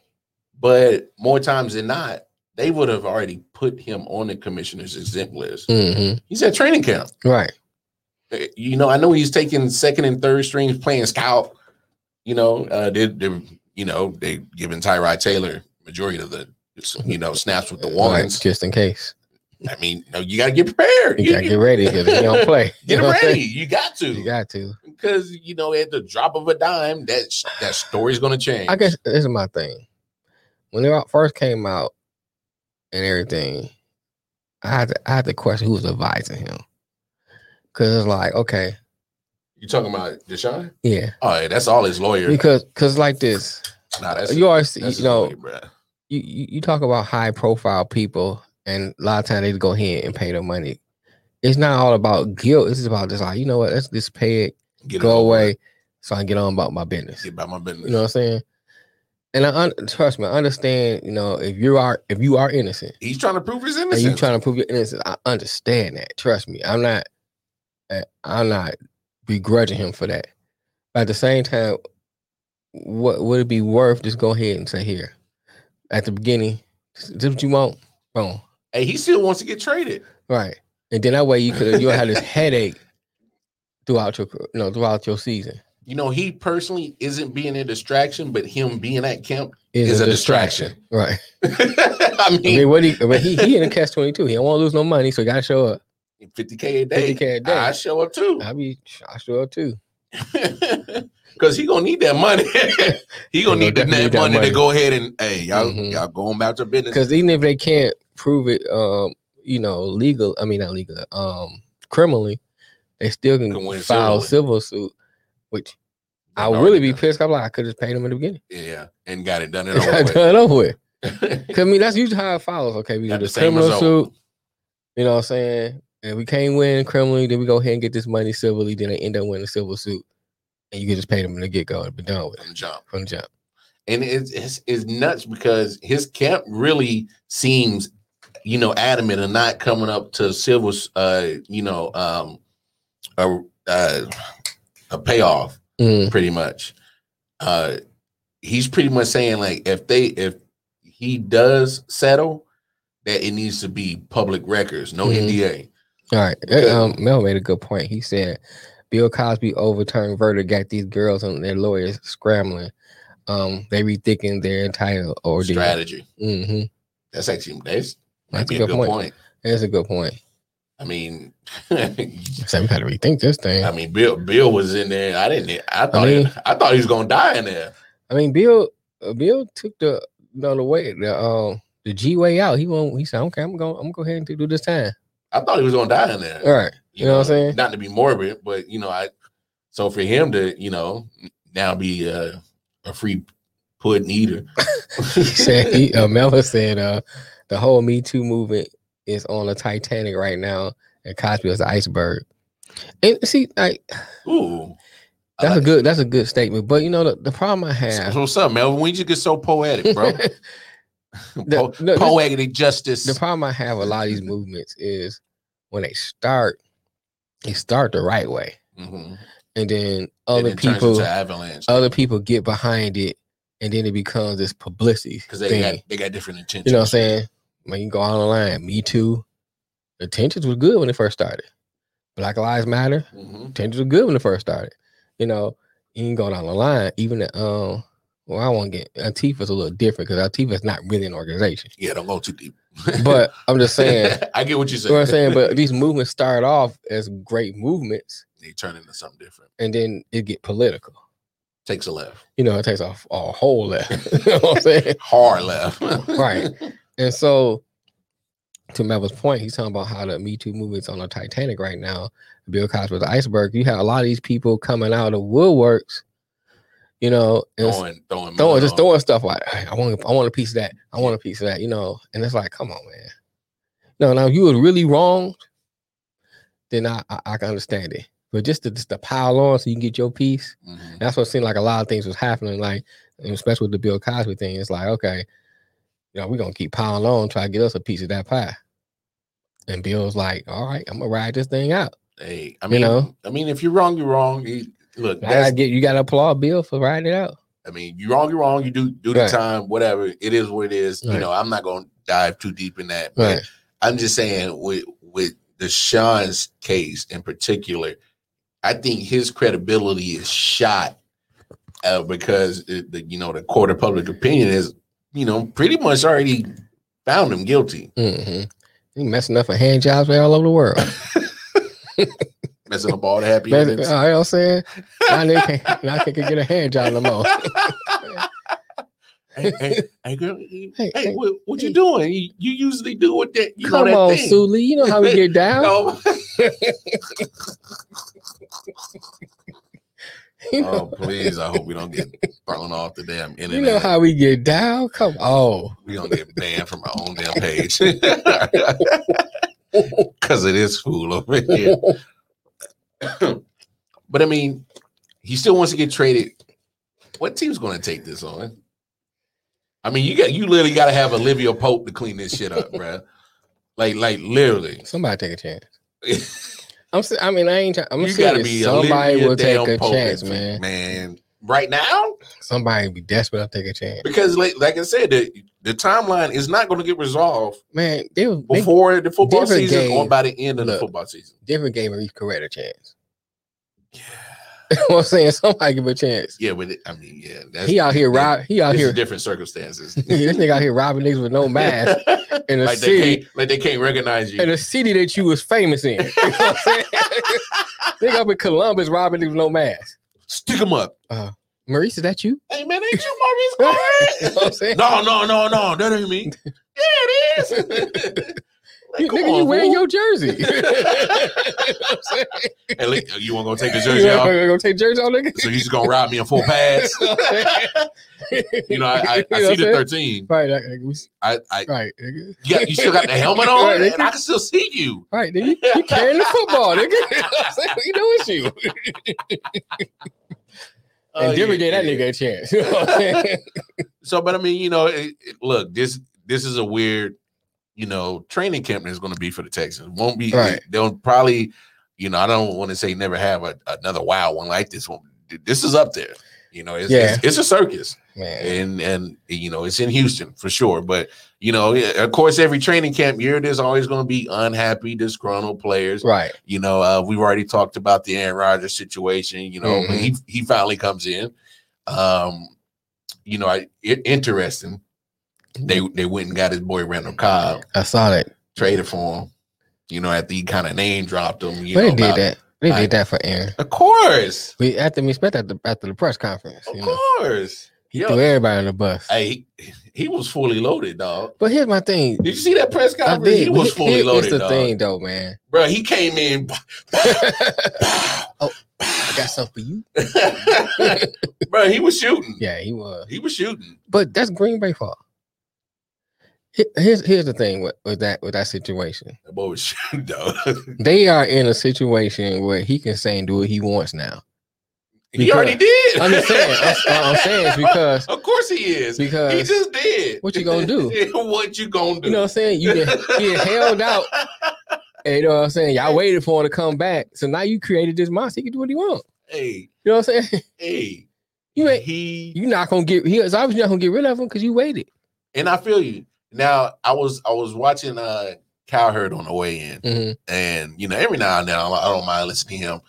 [SPEAKER 2] But more times than not, they would have already put him on the commissioner's exempt list.
[SPEAKER 3] hmm
[SPEAKER 2] He's at training camp.
[SPEAKER 3] Right.
[SPEAKER 2] Uh, You know, I know he's taking second and third strings playing scout. You know, uh, they, they, you know, they giving Tyrod Taylor majority of the, you know, snaps with the
[SPEAKER 3] Right.
[SPEAKER 2] ones.
[SPEAKER 3] Just in case.
[SPEAKER 2] I mean, no, you got to get prepared.
[SPEAKER 3] You gotta get ready because he don't play. You
[SPEAKER 2] Get ready. You got to.
[SPEAKER 3] You got to.
[SPEAKER 2] because you know at the drop of a dime that that story's going to change
[SPEAKER 3] I guess this is my thing. When they all first came out and everything, I had to I had to question who was advising him. Cause it's like, okay,
[SPEAKER 2] you talking about Deshaun?
[SPEAKER 3] yeah.
[SPEAKER 2] Oh, yeah, that's all his lawyer.
[SPEAKER 3] Because cause like this,
[SPEAKER 2] nah, that's
[SPEAKER 3] you always you know, you, you you talk about high profile people and a lot of times they go ahead and pay the money. It's not all about guilt. It's about just like, you know what, let's just pay it,
[SPEAKER 2] Get
[SPEAKER 3] go away, so I can get on about my business.
[SPEAKER 2] Get about my business.
[SPEAKER 3] You know what I'm saying? And I un- trust me, I understand. You know, if you are if you are innocent
[SPEAKER 2] He's trying to prove his
[SPEAKER 3] and
[SPEAKER 2] innocence.
[SPEAKER 3] you trying to prove your innocence, I understand that. Trust me, I'm not. uh, I'm not begrudging him for that. But at the same time, what would it be worth? Just go ahead and say here, at the beginning, this is what you want, boom,
[SPEAKER 2] hey, he still wants to get traded.
[SPEAKER 3] right, and then that way you could you don't have this headache throughout your you know throughout your season.
[SPEAKER 2] You know, he personally isn't being a distraction, but him being at camp
[SPEAKER 3] Is
[SPEAKER 2] Is a distraction.
[SPEAKER 3] right?
[SPEAKER 2] I
[SPEAKER 3] I
[SPEAKER 2] mean,
[SPEAKER 3] mean, what he, but he he in a catch twenty two. He don't want to lose no money, so he got to show up.
[SPEAKER 2] 50k a day.
[SPEAKER 3] 50K a day.
[SPEAKER 2] I show up too.
[SPEAKER 3] I be I show up too.
[SPEAKER 2] Cause he gonna need that money. he gonna
[SPEAKER 3] He
[SPEAKER 2] need, that,
[SPEAKER 3] need that
[SPEAKER 2] money,
[SPEAKER 3] money.
[SPEAKER 2] to go ahead and hey y'all
[SPEAKER 3] Mhm.
[SPEAKER 2] y'all go on about your business.
[SPEAKER 3] Because even if they can't prove it, um, you know, legal. I mean, not legal. Um, criminally, they still can,
[SPEAKER 2] Can
[SPEAKER 3] file civil suit. Which I would really be
[SPEAKER 2] done.
[SPEAKER 3] pissed. I'm like, I could just paid him in the beginning.
[SPEAKER 2] Yeah, and got it done. It
[SPEAKER 3] Got
[SPEAKER 2] over with.
[SPEAKER 3] done over with. Cause I mean, that's usually how it follows. Okay, we
[SPEAKER 2] Got
[SPEAKER 3] do
[SPEAKER 2] the
[SPEAKER 3] criminal
[SPEAKER 2] result.
[SPEAKER 3] suit. You know what I'm saying? And we can't win criminally, then we go ahead and get this money civilly. Then they end up winning a civil suit, and you can just pay them in the get go and be done with it
[SPEAKER 2] From jump.
[SPEAKER 3] from the jump.
[SPEAKER 2] and it's, it's it's nuts because his camp really seems, you know, adamant of not coming up to civil, uh, you know, um, a uh, a payoff
[SPEAKER 3] Mm,
[SPEAKER 2] pretty much. Uh, he's pretty much saying like if they if he does settle, that it needs to be public records, no
[SPEAKER 3] Mhm.
[SPEAKER 2] NDA.
[SPEAKER 3] All right. Um, Mel made a good point. He said Bill Cosby overturned verdict got these girls and their lawyers scrambling. Um, they rethinking their entire ordeal.
[SPEAKER 2] Strategy.
[SPEAKER 3] hmm
[SPEAKER 2] That's actually that's
[SPEAKER 3] That's a
[SPEAKER 2] a
[SPEAKER 3] good
[SPEAKER 2] good
[SPEAKER 3] point.
[SPEAKER 2] point.
[SPEAKER 3] That's a good point.
[SPEAKER 2] I mean,
[SPEAKER 3] So we got to rethink this thing.
[SPEAKER 2] I mean, Bill Bill was in there. I didn't. I thought.
[SPEAKER 3] mean-
[SPEAKER 2] he, I thought he was gonna die in there.
[SPEAKER 3] I mean, Bill, uh, Bill took the you know the way the um the G way out. He won't. He said, "Okay, I'm going. I'm gonna go ahead and do this time."
[SPEAKER 2] I thought he was gonna die in there.
[SPEAKER 3] All right. You know what I'm saying?
[SPEAKER 2] Not to be morbid, but you know, I. So for him to, you know, now be a, a free pudding eater.
[SPEAKER 3] he said he, uh, Melvin said uh, the whole Me Too movement is on the Titanic right now, and Cosby was the iceberg. And see, like
[SPEAKER 2] Ooh,
[SPEAKER 3] that's a
[SPEAKER 2] like-
[SPEAKER 3] good that's a good statement. But you know the, the problem I have,
[SPEAKER 2] so what's up, Melvin? When you get so poetic, bro. Po-
[SPEAKER 3] no, this-
[SPEAKER 2] poetic justice.
[SPEAKER 3] the problem I have a lot of these movements is when they start, they start the right way,
[SPEAKER 2] Mhm.
[SPEAKER 3] and then other
[SPEAKER 2] turns
[SPEAKER 3] people other people get behind it, and then it becomes this publicity
[SPEAKER 2] because they
[SPEAKER 3] thing.
[SPEAKER 2] got they got different intentions.
[SPEAKER 3] you know what I'm saying? When you go on the line, Me Too, the tensions was good when it first started. Black Lives Matter,
[SPEAKER 2] Mhm.
[SPEAKER 3] tensions were good when it first started. You know, you can go down the line. Even the, um, well, I want to get Antifa's a little different because Antifa's not really an organization.
[SPEAKER 2] Yeah, don't go too deep.
[SPEAKER 3] But I'm just saying,
[SPEAKER 2] I get what you're
[SPEAKER 3] you
[SPEAKER 2] saying.
[SPEAKER 3] know what I'm saying. But these movements start off as great movements,
[SPEAKER 2] they turn into something different.
[SPEAKER 3] and then it get political.
[SPEAKER 2] Takes a left,
[SPEAKER 3] You know, it takes a, a whole left. you know what I'm saying?
[SPEAKER 2] hard left.
[SPEAKER 3] Right. And so, to Melvin's point, he's talking about how the Me Too movement's on the Titanic right now. Bill Cosby's iceberg. You have a lot of these people coming out of woodworks, you know, and
[SPEAKER 2] throwing, throwing,
[SPEAKER 3] throwing, just throwing stuff like, "Hey, I want, I want a piece of that. I want a piece of that, you know. And it's like, come on, man. No, now if you were really wrong, then I, I, I can understand it. But just to just to pile on so you can get your piece,
[SPEAKER 2] Mhm.
[SPEAKER 3] that's what seemed like a lot of things was happening. Like, especially with the Bill Cosby thing, it's like, okay, you know, we're gonna keep piling on, try to get us a piece of that pie. And Bill's like, all right, I'm gonna ride this thing out.
[SPEAKER 2] Hey, I
[SPEAKER 3] You
[SPEAKER 2] mean,
[SPEAKER 3] know?
[SPEAKER 2] I mean, if you're wrong, you're wrong. You- look,
[SPEAKER 3] I gotta get you gotta applaud Bill for riding it out.
[SPEAKER 2] I mean, you're wrong, you're wrong. You do do the
[SPEAKER 3] Right.
[SPEAKER 2] time, whatever. It is what it is. You know, I'm not to dive too deep in that. But
[SPEAKER 3] Right.
[SPEAKER 2] I'm just saying with with Deshaun's case in particular, I think his credibility is shot uh, because it, the you know the court of public opinion is you know pretty much already found him guilty.
[SPEAKER 3] hmm He messing up a hand jobs all over the world.
[SPEAKER 2] Messing up all the happy
[SPEAKER 3] Mess-
[SPEAKER 2] endings.
[SPEAKER 3] you know what I'm saying? Now they can't, now they can get a hand job no more.
[SPEAKER 2] hey, hey, hey, girl, hey,
[SPEAKER 3] Hey,
[SPEAKER 2] hey,
[SPEAKER 3] hey,
[SPEAKER 2] what, what you doing? You, you usually do what that you
[SPEAKER 3] Come
[SPEAKER 2] know that
[SPEAKER 3] on,
[SPEAKER 2] thing.
[SPEAKER 3] Suli. You know how we get down.
[SPEAKER 2] No.
[SPEAKER 3] you oh, know,
[SPEAKER 2] oh, please! I hope we don't get thrown off the damn internet.
[SPEAKER 3] you know how we get down. Come on.
[SPEAKER 2] we gonna get banned from our own damn page because it is fool over here. but I mean, he still wants to get traded. What team's going to take this on? I mean, you got you literally got to have Olivia Pope to clean this shit up, bruh. Like, like literally.
[SPEAKER 3] Somebody take a chance. I'm. I mean, I ain't. I'm
[SPEAKER 2] you got to
[SPEAKER 3] serious.
[SPEAKER 2] be
[SPEAKER 3] Somebody will take a chance, man.
[SPEAKER 2] Man, right now,
[SPEAKER 3] Somebody be desperate to take a chance.
[SPEAKER 2] because like, like I said, the, the timeline is not going to get resolved
[SPEAKER 3] Man, they was they,
[SPEAKER 2] before the football season
[SPEAKER 3] game.
[SPEAKER 2] or by the end of the football season.
[SPEAKER 3] different game of each career a chance. you know what I'm saying? Somebody give a chance.
[SPEAKER 2] Yeah, but it, I mean, yeah, that's
[SPEAKER 3] He out here rob. He out here
[SPEAKER 2] different circumstances.
[SPEAKER 3] this nigga out here robbing niggas with no mask in a
[SPEAKER 2] like
[SPEAKER 3] city,
[SPEAKER 2] can't, like they can't recognize you.
[SPEAKER 3] in a city that you was famous in. You know nigga up in Columbus robbing niggas with no mask.
[SPEAKER 2] Stick them up.
[SPEAKER 3] Uh, Maurice, is that you?
[SPEAKER 2] Hey man, ain't you Maurice
[SPEAKER 3] You know what I'm saying?
[SPEAKER 2] No, no, no, no, that ain't me. Yeah, it is. Like,
[SPEAKER 3] You- nigga,
[SPEAKER 2] on,
[SPEAKER 3] you wearing your jersey. You know
[SPEAKER 2] you want to go take the jersey off?
[SPEAKER 3] gonna take jersey on nigga?
[SPEAKER 2] So you just gonna rob me in full pads? you know, I, I, I
[SPEAKER 3] You
[SPEAKER 2] see the thirteen.
[SPEAKER 3] Right,
[SPEAKER 2] I, I,
[SPEAKER 3] right, nigga.
[SPEAKER 2] you, got, you still got the helmet on,
[SPEAKER 3] nigga.
[SPEAKER 2] and I can still see you.
[SPEAKER 3] Right, nigga. You, you carrying the football, nigga. You know what I'm? You know it's you. And
[SPEAKER 2] Oh,
[SPEAKER 3] Denver
[SPEAKER 2] yeah,
[SPEAKER 3] gave that nigga a chance. You know what I'm saying?
[SPEAKER 2] So, but I mean, you know, it, it- look, this this is a weird, you know, training camp is going to be for the Texans. Won't be.
[SPEAKER 3] Right.
[SPEAKER 2] They'll probably, you know, I don't want to say never have a, another wild one like this one. This is up there. You know, it's
[SPEAKER 3] Yeah.
[SPEAKER 2] it's, it's a circus,
[SPEAKER 3] Man.
[SPEAKER 2] and and you know, it's in Houston for sure. But you know, of course, every training camp year, there's always going to be unhappy, disgruntled players.
[SPEAKER 3] Right.
[SPEAKER 2] You know, uh, we've already talked about the Aaron Rodgers situation. You know,
[SPEAKER 3] Mhm.
[SPEAKER 2] he he finally comes in. Um, you know, I it, interesting. They they went and got his boy Randall Cobb,
[SPEAKER 3] I saw that.
[SPEAKER 2] traded for him. You know, after he kind of name dropped him. You
[SPEAKER 3] But
[SPEAKER 2] know,
[SPEAKER 3] they did that. They
[SPEAKER 2] I-
[SPEAKER 3] did that for Aaron.
[SPEAKER 2] Of course,
[SPEAKER 3] We after we spent at the after the press conference.
[SPEAKER 2] of
[SPEAKER 3] You know,
[SPEAKER 2] course.
[SPEAKER 3] he
[SPEAKER 2] Yo,
[SPEAKER 3] threw everybody on the bus.
[SPEAKER 2] hey, he, he was fully loaded, dog.
[SPEAKER 3] but here's my thing.
[SPEAKER 2] Did you see that press
[SPEAKER 3] I
[SPEAKER 2] conference? He
[SPEAKER 3] did.
[SPEAKER 2] was
[SPEAKER 3] Here-
[SPEAKER 2] fully
[SPEAKER 3] here's
[SPEAKER 2] loaded,
[SPEAKER 3] the
[SPEAKER 2] dog.
[SPEAKER 3] thing, though, man.
[SPEAKER 2] Bro, he came in.
[SPEAKER 3] oh, I got something for you.
[SPEAKER 2] Bro, he was shooting.
[SPEAKER 3] Yeah, he was.
[SPEAKER 2] He was shooting.
[SPEAKER 3] But that's Green Bay fault. Here- Here's here's the thing with, with that with that situation.
[SPEAKER 2] That boy was dog.
[SPEAKER 3] They are in a situation where he can say and do what he wants now.
[SPEAKER 2] he already did.
[SPEAKER 3] I'm just saying. That's all I'm saying is because
[SPEAKER 2] Of course he is.
[SPEAKER 3] Because he
[SPEAKER 2] just did.
[SPEAKER 3] what you gonna do?
[SPEAKER 2] what you gonna do?
[SPEAKER 3] you know what I'm saying. You get, get held out. And you know what I'm saying? Y'all waited for him to come back. So now you created this monster. He can do what he wants.
[SPEAKER 2] Hey,
[SPEAKER 3] You know what I'm saying?
[SPEAKER 2] hey.
[SPEAKER 3] You ain't
[SPEAKER 2] he
[SPEAKER 3] you not gonna get he is obviously not gonna get rid of him because you waited.
[SPEAKER 2] and I feel you. Now I was I was watching uh Cowherd on the way in,
[SPEAKER 3] Mhm.
[SPEAKER 2] and you know every now and then I I don't mind listening to him.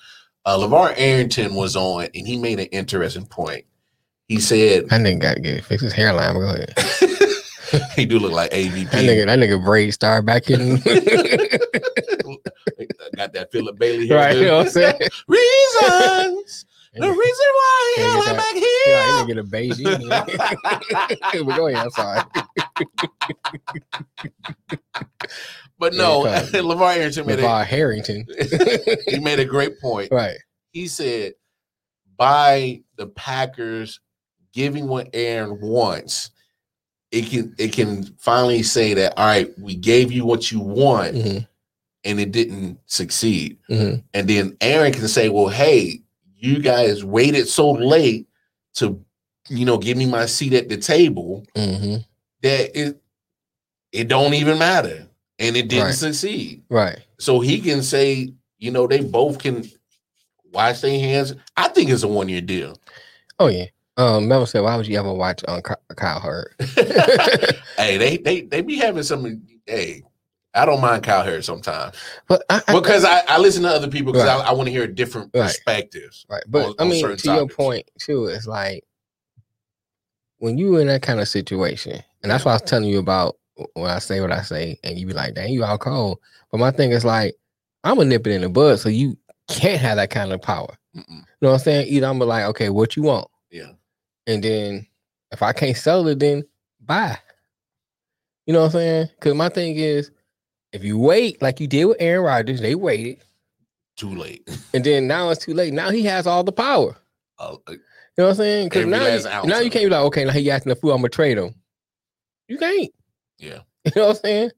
[SPEAKER 2] Uh, LaVar Arrington was on, and he made an interesting point. He said
[SPEAKER 3] That nigga gotta get fix his hairline. Go ahead.
[SPEAKER 2] he do look like AVP.
[SPEAKER 3] That nigga, that nigga braid star back in.
[SPEAKER 2] Got that Philip Bailey hair.
[SPEAKER 3] right, you know what I'm saying?
[SPEAKER 2] Reasons. The reason why
[SPEAKER 3] he
[SPEAKER 2] hell
[SPEAKER 3] get
[SPEAKER 2] I'm
[SPEAKER 3] that-
[SPEAKER 2] back
[SPEAKER 3] he
[SPEAKER 2] here.
[SPEAKER 3] get a Beijing. but go ahead, I'm sorry.
[SPEAKER 2] But no,
[SPEAKER 3] Yeah,
[SPEAKER 2] LaVar Arrington made
[SPEAKER 3] LaVar Harrington.
[SPEAKER 2] he made a great point.
[SPEAKER 3] right.
[SPEAKER 2] He said, by the Packers giving what Aaron wants, it can it can finally say that all right, we gave you what you want
[SPEAKER 3] Mhm,
[SPEAKER 2] and it didn't succeed.
[SPEAKER 3] mhm.
[SPEAKER 2] And then Aaron can say, well, hey, you guys waited so late to, you know, give me my seat at the table
[SPEAKER 3] Mhm.
[SPEAKER 2] that it it don't even matter. And it didn't
[SPEAKER 3] Right.
[SPEAKER 2] succeed.
[SPEAKER 3] Right.
[SPEAKER 2] So he can say, you know, they both can wash their hands. I think it's a one year deal.
[SPEAKER 3] Oh yeah. Um, Mel said, "Why would you ever watch on um, Cowherd?"
[SPEAKER 2] hey, they they they be having some. Hey, I don't mind Kyle Harris sometimes
[SPEAKER 3] But I, I,
[SPEAKER 2] because I, I listen to other people because
[SPEAKER 3] Right.
[SPEAKER 2] I, I want to hear different
[SPEAKER 3] Right.
[SPEAKER 2] perspectives.
[SPEAKER 3] right. But
[SPEAKER 2] on-
[SPEAKER 3] I mean, to your point too, it's like when you in that kind of situation, and that's why I was telling you about when I say what I say, and you be like, "Dang, you out cold." But my thing is like, I'm gonna nip it in the bud, so you can't have that kind of power.
[SPEAKER 2] Mm-mm.
[SPEAKER 3] You know what I'm saying? Either I'm like, okay, what you want?
[SPEAKER 2] Yeah.
[SPEAKER 3] And then if I can't sell it, then buy. You know what I'm saying? Because my thing is, if you wait like you did with Aaron Rodgers, they waited,
[SPEAKER 2] Too late.
[SPEAKER 3] and then now it's too late. Now he has all the power.
[SPEAKER 2] Uh, uh,
[SPEAKER 3] You know what I'm saying? Because now, you, now you can't be like, okay, now he asking the fool, I'm gonna trade him. You can't.
[SPEAKER 2] yeah,
[SPEAKER 3] You know what I'm saying?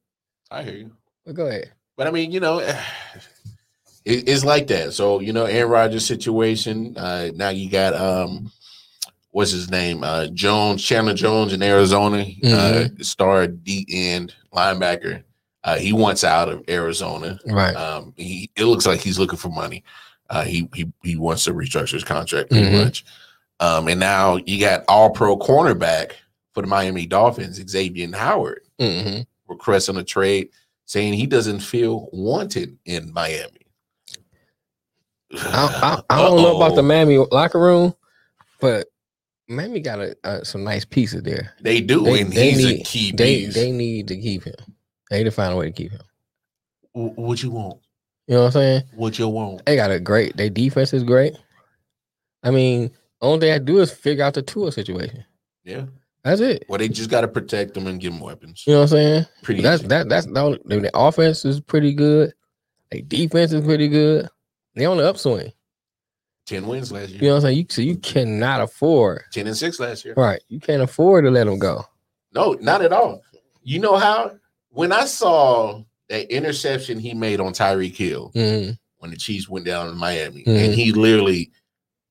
[SPEAKER 2] I hear you.
[SPEAKER 3] But go ahead.
[SPEAKER 2] But I mean, you know, it, it's like that. So you know, Aaron Rodgers situation. Uh, now you got um, what's his name? Uh, Jones, Chandler Jones in Arizona, uh, star D end linebacker. Uh, he wants out of Arizona.
[SPEAKER 3] Right.
[SPEAKER 2] Um, he it looks like he's looking for money. Uh, he he he wants to restructure his contract pretty
[SPEAKER 3] Mhm.
[SPEAKER 2] much. Um, and now you got All Pro cornerback for the Miami Dolphins, Xavier Howard,
[SPEAKER 3] hmm
[SPEAKER 2] requesting a trade, saying he doesn't feel wanted in Miami.
[SPEAKER 3] I, I, I don't know about the. Miami locker room, but Miami got a, uh, some nice pieces there.
[SPEAKER 2] They do,
[SPEAKER 3] They-
[SPEAKER 2] and
[SPEAKER 3] they
[SPEAKER 2] he's a
[SPEAKER 3] need-
[SPEAKER 2] key
[SPEAKER 3] They
[SPEAKER 2] piece.
[SPEAKER 3] they need to keep him. They need to find a way to keep him.
[SPEAKER 2] Wh- what you want?
[SPEAKER 3] You know what I'm saying?
[SPEAKER 2] What you want?
[SPEAKER 3] They got a great. Their defense is great. I mean, only thing I do is figure out the Tua situation.
[SPEAKER 2] Yeah.
[SPEAKER 3] That's it.
[SPEAKER 2] Well, they just got to protect them and give them weapons.
[SPEAKER 3] You know what I'm saying?
[SPEAKER 2] Pretty
[SPEAKER 3] That's
[SPEAKER 2] easy.
[SPEAKER 3] that. That's the, only, the offense is pretty good. Their defense is pretty good. They on the upswing.
[SPEAKER 2] ten wins last year.
[SPEAKER 3] You know what I'm saying? You so you mm-hmm. cannot afford.
[SPEAKER 2] Ten and six last year.
[SPEAKER 3] Right. You can't afford to let them go.
[SPEAKER 2] No, not at all. You know how? When I saw that interception he made on Tyreek Hill
[SPEAKER 3] Mhm.
[SPEAKER 2] when the Chiefs went down in Miami,
[SPEAKER 3] Mhm.
[SPEAKER 2] and he literally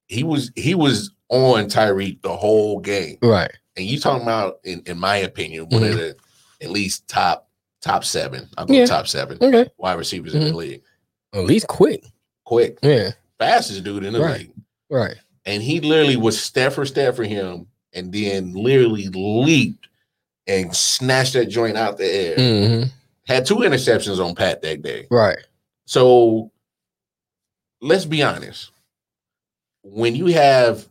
[SPEAKER 2] he was he was on Tyreek the whole game.
[SPEAKER 3] Right.
[SPEAKER 2] And you talking about, in, in my opinion, one of the at least top top seven. I'll go
[SPEAKER 3] Yeah.
[SPEAKER 2] top seven
[SPEAKER 3] Okay.
[SPEAKER 2] wide receivers in the league.
[SPEAKER 3] At least quick.
[SPEAKER 2] Quick,
[SPEAKER 3] Yeah.
[SPEAKER 2] fastest dude in the
[SPEAKER 3] Right.
[SPEAKER 2] league.
[SPEAKER 3] Right.
[SPEAKER 2] And he literally was step for step for him, and then literally leaped and snatched that joint out the air.
[SPEAKER 3] hmm
[SPEAKER 2] Had two interceptions on Pat that day.
[SPEAKER 3] Right.
[SPEAKER 2] So let's be honest. When you have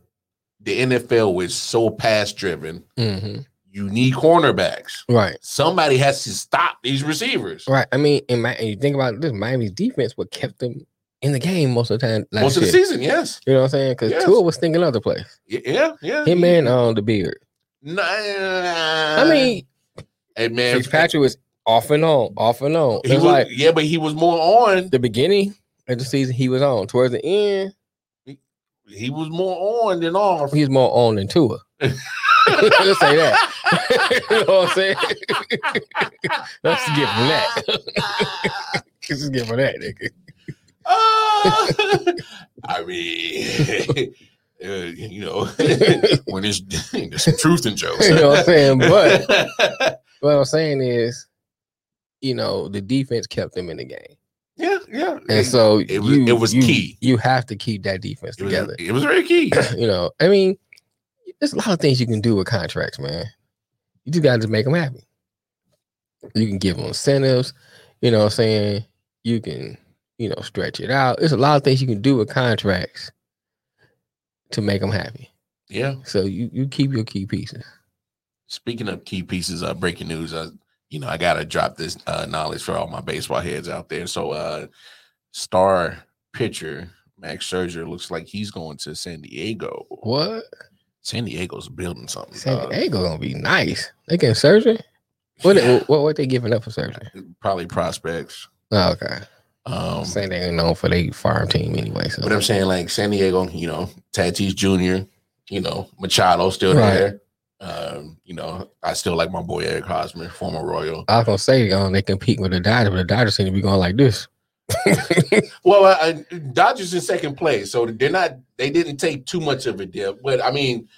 [SPEAKER 2] the NFL was so pass driven,
[SPEAKER 3] hmm
[SPEAKER 2] you need cornerbacks.
[SPEAKER 3] Right.
[SPEAKER 2] Somebody has to stop these receivers.
[SPEAKER 3] Right. I mean, in my, and you think about this, Miami's defense, what kept them in the game most of the time.
[SPEAKER 2] Most of the
[SPEAKER 3] year.
[SPEAKER 2] season, yes.
[SPEAKER 3] You know what I'm saying? Because
[SPEAKER 2] Yes.
[SPEAKER 3] Tua was thinking other place.
[SPEAKER 2] Yeah, yeah.
[SPEAKER 3] Him and um the beard.
[SPEAKER 2] Nah,
[SPEAKER 3] I mean,
[SPEAKER 2] hey man,
[SPEAKER 3] Fitzpatrick was off and on, off and on.
[SPEAKER 2] he was,
[SPEAKER 3] like
[SPEAKER 2] yeah, but he was more on.
[SPEAKER 3] the beginning of the season, he was on. Towards the end,
[SPEAKER 2] He he was more on than off.
[SPEAKER 3] he's more on than Tua. Let's say that. you know what I'm saying? Let's give him that. Let's give him that, nigga.
[SPEAKER 2] Ah, I mean, uh, you know, when there's, there's some truth in jokes.
[SPEAKER 3] You know what I'm saying? But what I'm saying is, you know, the defense kept them in the game.
[SPEAKER 2] Yeah, yeah.
[SPEAKER 3] And so
[SPEAKER 2] it was-
[SPEAKER 3] you,
[SPEAKER 2] it was
[SPEAKER 3] you-
[SPEAKER 2] key.
[SPEAKER 3] You have to keep that defense
[SPEAKER 2] it was,
[SPEAKER 3] together.
[SPEAKER 2] it was very key.
[SPEAKER 3] you know, I mean, there's a lot of things you can do with contracts, man. You just got to make them happy. You can give them incentives. You know what I'm saying? You can, you know, stretch it out. There's a lot of things you can do with contracts to make them happy.
[SPEAKER 2] yeah.
[SPEAKER 3] So you you keep your key pieces.
[SPEAKER 2] Speaking of key pieces, uh, breaking news. Uh, you know, I gotta drop this uh, knowledge for all my baseball heads out there. So, uh, star pitcher Max Scherzer looks like he's going to San Diego.
[SPEAKER 3] What?
[SPEAKER 2] San Diego's building something.
[SPEAKER 3] San. Diego gonna be nice. They getting Scherzer. What,
[SPEAKER 2] Yeah,
[SPEAKER 3] what what they giving up for Scherzer?
[SPEAKER 2] probably prospects.
[SPEAKER 3] Oh, okay.
[SPEAKER 2] Um,
[SPEAKER 3] Saying they ain't known for their farm team anyway. So
[SPEAKER 2] but I'm saying like San Diego, you know, Tatis Jr., you know, Machado still
[SPEAKER 3] Right.
[SPEAKER 2] there. Um, you know, I still like my boy Eric Hosmer, former Royal.
[SPEAKER 3] I was gonna say um, they compete with the Dodgers, but the Dodgers seem to be going like this.
[SPEAKER 2] Well, uh, Dodgers in second place, so they're not. They didn't take too much of a dip, but I mean,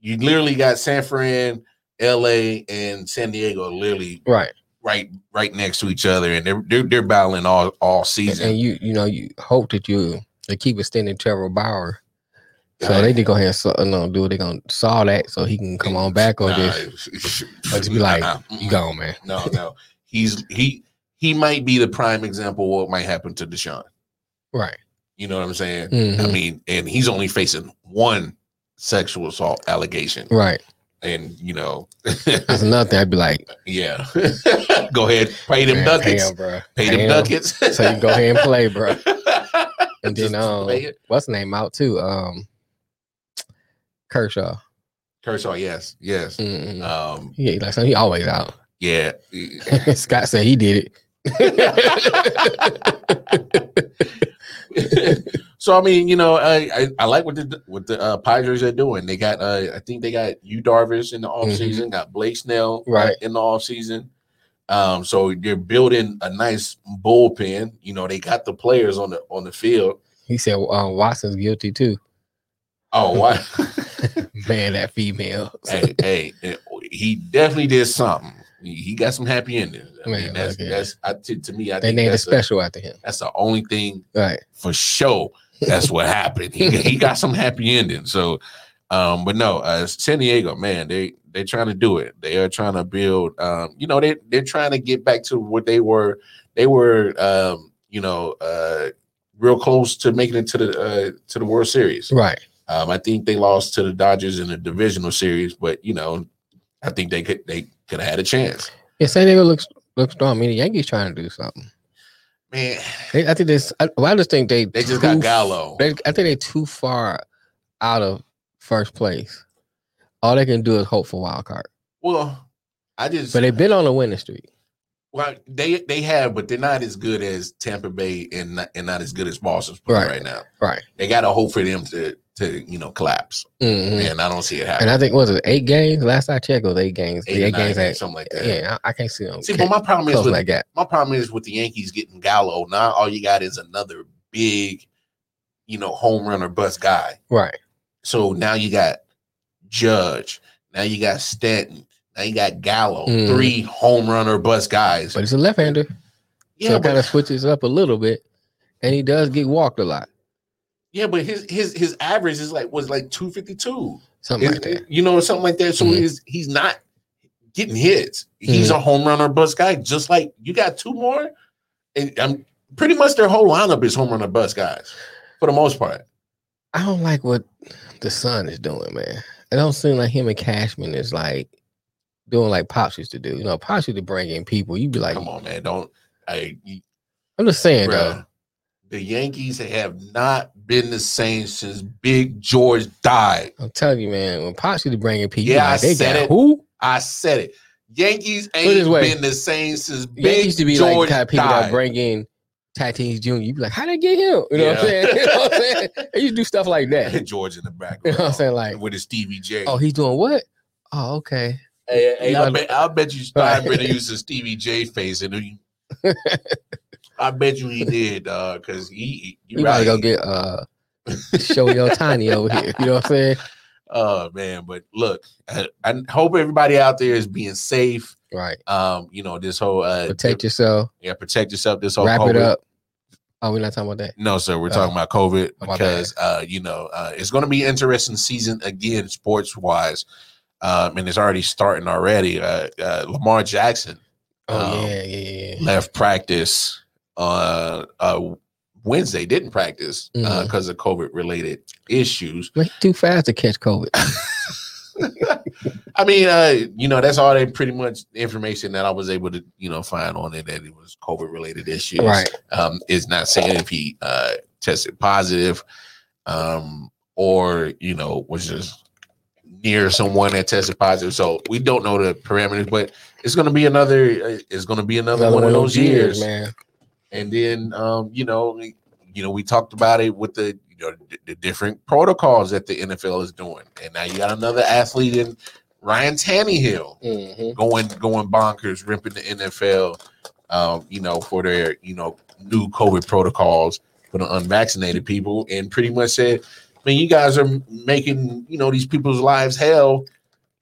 [SPEAKER 2] you literally got San Fran, L.A., and San Diego literally
[SPEAKER 3] right.
[SPEAKER 2] Right right next to each other, and they're they're, they're battling all all season.
[SPEAKER 3] and you you know you hope that you they keep extending Trevor Bauer. So
[SPEAKER 2] Right.
[SPEAKER 3] they did go ahead and saw, no, do they gonna saw that so he can come on back or
[SPEAKER 2] Nah,
[SPEAKER 3] just or just be like
[SPEAKER 2] nah,
[SPEAKER 3] you gone man.
[SPEAKER 2] No, no, he's he he might be the prime example of what might happen to Deshaun.
[SPEAKER 3] Right.
[SPEAKER 2] You know what I'm saying? I
[SPEAKER 3] Mhm.
[SPEAKER 2] mean, and he's only facing one sexual assault allegation,
[SPEAKER 3] Right.
[SPEAKER 2] and you know,
[SPEAKER 3] That's another thing. I'd be like,
[SPEAKER 2] yeah. Go ahead, pay them
[SPEAKER 3] man,
[SPEAKER 2] ducats,
[SPEAKER 3] Pay him,
[SPEAKER 2] pay
[SPEAKER 3] Pay
[SPEAKER 2] them ducats.
[SPEAKER 3] So you go ahead and play, bro. And then um, what's name out too? Um, Kershaw.
[SPEAKER 2] Kershaw, yes, yes.
[SPEAKER 3] Mm-mm.
[SPEAKER 2] Um,
[SPEAKER 3] Yeah, like so he always out.
[SPEAKER 2] yeah.
[SPEAKER 3] Scott said he did it.
[SPEAKER 2] so I mean, you know, I I, I like what the what the uh, Padres are doing. They got uh, I think they got Yu Darvish in the offseason, got Blake Snell uh,
[SPEAKER 3] Mm-hmm. Right.
[SPEAKER 2] in the offseason. Um, so they're building a nice bullpen. You know, they got the players on the on the field.
[SPEAKER 3] he said uh, Watson's guilty too.
[SPEAKER 2] Oh, what?
[SPEAKER 3] Man, that female.
[SPEAKER 2] hey, hey, eh, he definitely did something. He, got some happy endings. I mean,
[SPEAKER 3] Man,
[SPEAKER 2] that's
[SPEAKER 3] look at
[SPEAKER 2] that's I, to, to me. I
[SPEAKER 3] they
[SPEAKER 2] think
[SPEAKER 3] named a
[SPEAKER 2] that's, a,
[SPEAKER 3] special after him.
[SPEAKER 2] that's the only thing
[SPEAKER 3] Right.
[SPEAKER 2] for sure. That's what happened. He he got some happy ending. So, um, but no, uh, San Diego, man, they they're trying to do it. They are trying to build. Um, you know, they they're trying to get back to what they were. They were, um, you know, uh, real close to making it to the uh, to the World Series.
[SPEAKER 3] Right.
[SPEAKER 2] Um, I think they lost to the Dodgers in the divisional series, but you know, I think they could they could have had a chance.
[SPEAKER 3] Yeah, San Diego looks looks strong. I mean, the Yankees trying to do something.
[SPEAKER 2] Man,
[SPEAKER 3] They, I think this. I, well, I just think they
[SPEAKER 2] they just got Gallo.
[SPEAKER 3] They, I think they're too far out of first place. All they can do is hope for wild card.
[SPEAKER 2] Well, I just
[SPEAKER 3] But they've been on a winning streak.
[SPEAKER 2] Well, they they have, but they're not as good as Tampa Bay and not, and not as good as Boston's playing
[SPEAKER 3] Right.
[SPEAKER 2] right now.
[SPEAKER 3] Right.
[SPEAKER 2] They got to hope for them to to you know collapse,
[SPEAKER 3] Mhm.
[SPEAKER 2] and I don't see it happening. And.
[SPEAKER 3] I think what was it eight games? Last I checked, it was eight games.
[SPEAKER 2] Eight
[SPEAKER 3] eight games.
[SPEAKER 2] games, something like that.
[SPEAKER 3] yeah, I, I can't see them.
[SPEAKER 2] See, but my problem is with
[SPEAKER 3] that gap.
[SPEAKER 2] my problem is with the Yankees getting Gallo. Now all you got is another big, you know, home run or bust guy.
[SPEAKER 3] Right.
[SPEAKER 2] So now you got Judge. Now you got Stanton. Now you got Gallo.
[SPEAKER 3] Mhm.
[SPEAKER 2] Three home run or bust guys.
[SPEAKER 3] But he's a left-hander,
[SPEAKER 2] yeah,
[SPEAKER 3] so it kind of switches up a little bit, and he does get walked a lot,
[SPEAKER 2] yeah, but his his his average is like was like two fifty two.
[SPEAKER 3] something like that.
[SPEAKER 2] You know, something like that. So
[SPEAKER 3] Mhm.
[SPEAKER 2] he's he's not getting hits. He's
[SPEAKER 3] Mm-hmm.
[SPEAKER 2] a home run or bust guy, just like you got two more. And I'm pretty much their whole lineup is home run or bust guys for the most part.
[SPEAKER 3] I don't like what the son is doing, man. It don't seem like him and Cashman is like doing like Pops used to do. You know, Pops used to bring in people. You'd be like,
[SPEAKER 2] Come on, man. Don't I
[SPEAKER 3] I'm just saying though.
[SPEAKER 2] the Yankees have not been the same since Big George died.
[SPEAKER 3] I'm telling you, man. When Pops used to bring in people,
[SPEAKER 2] Yeah,
[SPEAKER 3] like,
[SPEAKER 2] I
[SPEAKER 3] they
[SPEAKER 2] said
[SPEAKER 3] got
[SPEAKER 2] it.
[SPEAKER 3] who?
[SPEAKER 2] I said it. Yankees
[SPEAKER 3] Put it this
[SPEAKER 2] ain't been the same since
[SPEAKER 3] Yankees
[SPEAKER 2] Big
[SPEAKER 3] used to be
[SPEAKER 2] George
[SPEAKER 3] like kind of people
[SPEAKER 2] died.
[SPEAKER 3] that bring in Tatis Jr. You'd be like, how they get him? You know what I'm saying? You know what I'm saying? They used to do stuff like that.
[SPEAKER 2] George in the
[SPEAKER 3] You
[SPEAKER 2] background.
[SPEAKER 3] know what I'm saying? Like,
[SPEAKER 2] with his Stevie J.
[SPEAKER 3] oh, he's doing what? Oh, okay.
[SPEAKER 2] Hey, hey,
[SPEAKER 3] You
[SPEAKER 2] I
[SPEAKER 3] gotta-
[SPEAKER 2] bet, I bet you
[SPEAKER 3] Right.
[SPEAKER 2] Steinbrenner used a Stevie J face, and he, I bet you he did, uh, because he,
[SPEAKER 3] You
[SPEAKER 2] you
[SPEAKER 3] gotta
[SPEAKER 2] right.
[SPEAKER 3] go get uh show your tiny over here. You know what I'm saying?
[SPEAKER 2] Oh man, but look, I, I hope everybody out there is being safe.
[SPEAKER 3] Right.
[SPEAKER 2] Um, you know this whole uh,
[SPEAKER 3] Protect yourself.
[SPEAKER 2] yeah, protect yourself. This whole
[SPEAKER 3] Wrap it up. Oh, we're not talking about that.
[SPEAKER 2] No, sir. We're
[SPEAKER 3] Oh.
[SPEAKER 2] talking about COVID
[SPEAKER 3] Oh,
[SPEAKER 2] because uh, you know uh, it's going to be an interesting season again, sports wise, um, and it's already starting already. Uh, uh, Lamar Jackson
[SPEAKER 3] Oh
[SPEAKER 2] Um,
[SPEAKER 3] yeah, yeah, yeah.
[SPEAKER 2] left practice uh, uh, Wednesday, didn't practice because of COVID related issues.
[SPEAKER 3] He too fast to catch COVID.
[SPEAKER 2] I mean, uh, you know, that's all they pretty much information that I was able to, you know, find on it that it was COVID related issues.
[SPEAKER 3] right.
[SPEAKER 2] Um, is not saying if he uh tested positive, um, or you know, was just near someone that tested positive. So we don't know the parameters, but it's gonna be another uh, it's gonna be another, one, of those years.
[SPEAKER 3] man.
[SPEAKER 2] And then um, you know, you know, we talked about it with the you know the, the different protocols that the NFL is doing, and now you got another athlete in Ryan Tannehill
[SPEAKER 3] hmm
[SPEAKER 2] going going bonkers, ripping the NFL, um, you know, for their you know new COVID protocols for the unvaccinated people, and pretty much said, "I mean, you guys are making you know these people's lives hell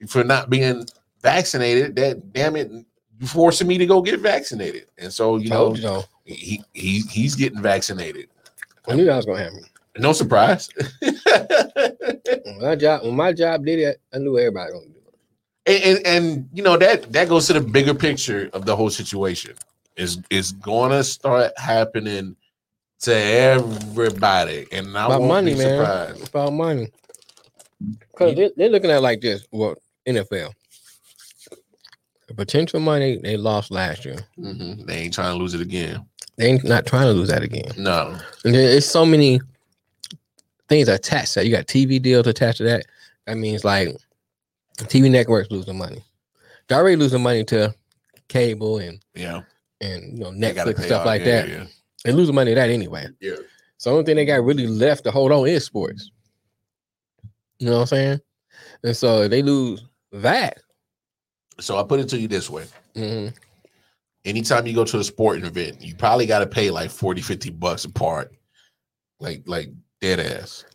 [SPEAKER 2] for not being vaccinated. That damn it, you forcing me to go get vaccinated." And so you know
[SPEAKER 3] you so.
[SPEAKER 2] he he he's getting vaccinated.
[SPEAKER 3] I knew that was gonna happen.
[SPEAKER 2] No surprise.
[SPEAKER 3] When my job, when my job did it, I knew everybody gonna.
[SPEAKER 2] And, and and you know that that goes to the bigger picture of the whole situation is is going to start happening to everybody and i
[SPEAKER 3] About
[SPEAKER 2] won't
[SPEAKER 3] money,
[SPEAKER 2] be
[SPEAKER 3] man.
[SPEAKER 2] surprised
[SPEAKER 3] It's about money. Because they, they're looking at it like this. Well, NFL. The potential money they lost last year.
[SPEAKER 2] Mhm. they ain't trying to lose it again
[SPEAKER 3] They ain't not trying to lose that again.
[SPEAKER 2] no
[SPEAKER 3] And there is so many things attached to that. You got TV deals attached to that. That means like TV networks losing money. They're already losing money to cable and
[SPEAKER 2] yeah
[SPEAKER 3] and you know Netflix and stuff
[SPEAKER 2] off.
[SPEAKER 3] like
[SPEAKER 2] Yeah,
[SPEAKER 3] that.
[SPEAKER 2] yeah,
[SPEAKER 3] They're losing money to that anyway.
[SPEAKER 2] yeah
[SPEAKER 3] So the only thing they got really left to hold on is sports. You know what I'm saying? And so if they lose that,
[SPEAKER 2] so i put it to you this way
[SPEAKER 3] mhm,
[SPEAKER 2] anytime you go to a sporting event you probably got to pay like 40 50 bucks a part like like dead ass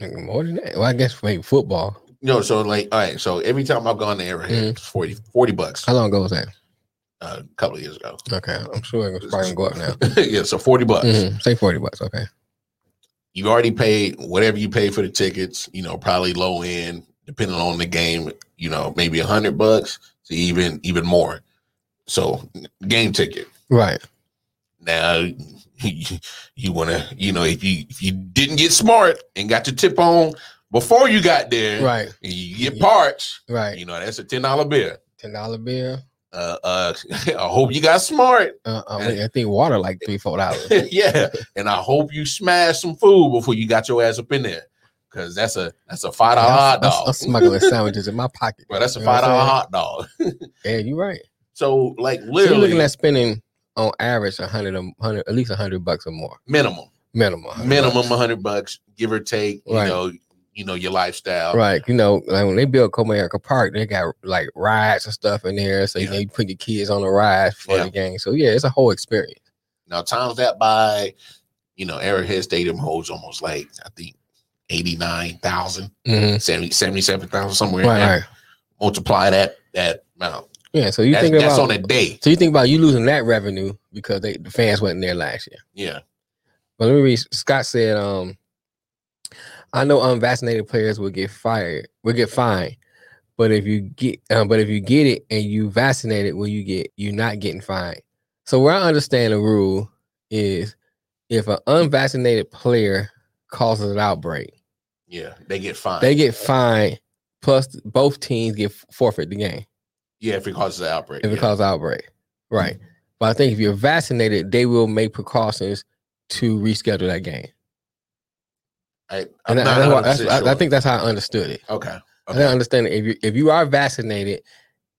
[SPEAKER 3] more than that. Well, I guess maybe football.
[SPEAKER 2] No so like all right so every time i've gone to arrowhead
[SPEAKER 3] Mhm.
[SPEAKER 2] it's 40 40 bucks
[SPEAKER 3] How long ago was that?
[SPEAKER 2] uh, a couple of years ago
[SPEAKER 3] Okay, I'm sure it's probably gonna go up now.
[SPEAKER 2] yeah so 40 bucks
[SPEAKER 3] Mhm, Say forty bucks. Okay.
[SPEAKER 2] you already paid whatever you pay for the tickets, you know, probably low end, depending on the game, you know, maybe a hundred bucks to even even more. So game ticket.
[SPEAKER 3] Right.
[SPEAKER 2] Now you, you wanna, you know, if you if you didn't get smart and got your tip on before you got there,
[SPEAKER 3] Right.
[SPEAKER 2] you get parts,
[SPEAKER 3] Right.
[SPEAKER 2] you know, that's a ten dollar bill.
[SPEAKER 3] Ten dollar bill.
[SPEAKER 2] Uh uh I hope you got smart.
[SPEAKER 3] Uh, uh, I think water like three, four dollars.
[SPEAKER 2] yeah. And I hope you smash some food before you got your ass up in there. Cause that's a that's a five dollar hot dog.
[SPEAKER 3] I'm smuggling sandwiches in my pocket.
[SPEAKER 2] Well, that's a
[SPEAKER 3] You
[SPEAKER 2] five dollar hot dog.
[SPEAKER 3] Yeah, you're right.
[SPEAKER 2] So like
[SPEAKER 3] So you're looking at spending on average a hundred, a at least a hundred bucks or more,
[SPEAKER 2] minimum,
[SPEAKER 3] minimum. 100
[SPEAKER 2] minimum a hundred bucks, give or take. You
[SPEAKER 3] Right.
[SPEAKER 2] know, you know your lifestyle.
[SPEAKER 3] Right. You know, like when they built Comerica Park, they got like rides and stuff in there. So you know, you put your kids on the ride for
[SPEAKER 2] Yeah.
[SPEAKER 3] the game. So yeah, it's a whole experience.
[SPEAKER 2] Now times that by, you know, Arrowhead Stadium holds almost like I think 89,000,
[SPEAKER 3] Mhm.
[SPEAKER 2] 70, 77,000 somewhere.
[SPEAKER 3] Right, right.
[SPEAKER 2] Multiply that that amount.
[SPEAKER 3] Yeah. So you
[SPEAKER 2] That's,
[SPEAKER 3] think
[SPEAKER 2] that's on a day.
[SPEAKER 3] so you think about you losing that revenue because they the fans wasn't there last year.
[SPEAKER 2] Yeah.
[SPEAKER 3] But let me read. Scott said, um, I know unvaccinated players will get fired, will get fined. But if you get um, but if you get it and you vaccinated, will you get you're not getting fined. So where I understand the rule is if an unvaccinated player causes an outbreak,
[SPEAKER 2] Yeah. They get fined.
[SPEAKER 3] they get fined plus both teams get forfeit the game
[SPEAKER 2] yeah, if it causes an outbreak.
[SPEAKER 3] if it
[SPEAKER 2] yeah.
[SPEAKER 3] causes outbreak. Right. But I think if you're vaccinated, they will make precautions to reschedule that game.
[SPEAKER 2] I, I'm
[SPEAKER 3] And
[SPEAKER 2] not
[SPEAKER 3] that's why-
[SPEAKER 2] 100%
[SPEAKER 3] that's- I, I
[SPEAKER 2] sure.
[SPEAKER 3] think that's how I understood it.
[SPEAKER 2] Okay.
[SPEAKER 3] I didn't understand it. If you if you are vaccinated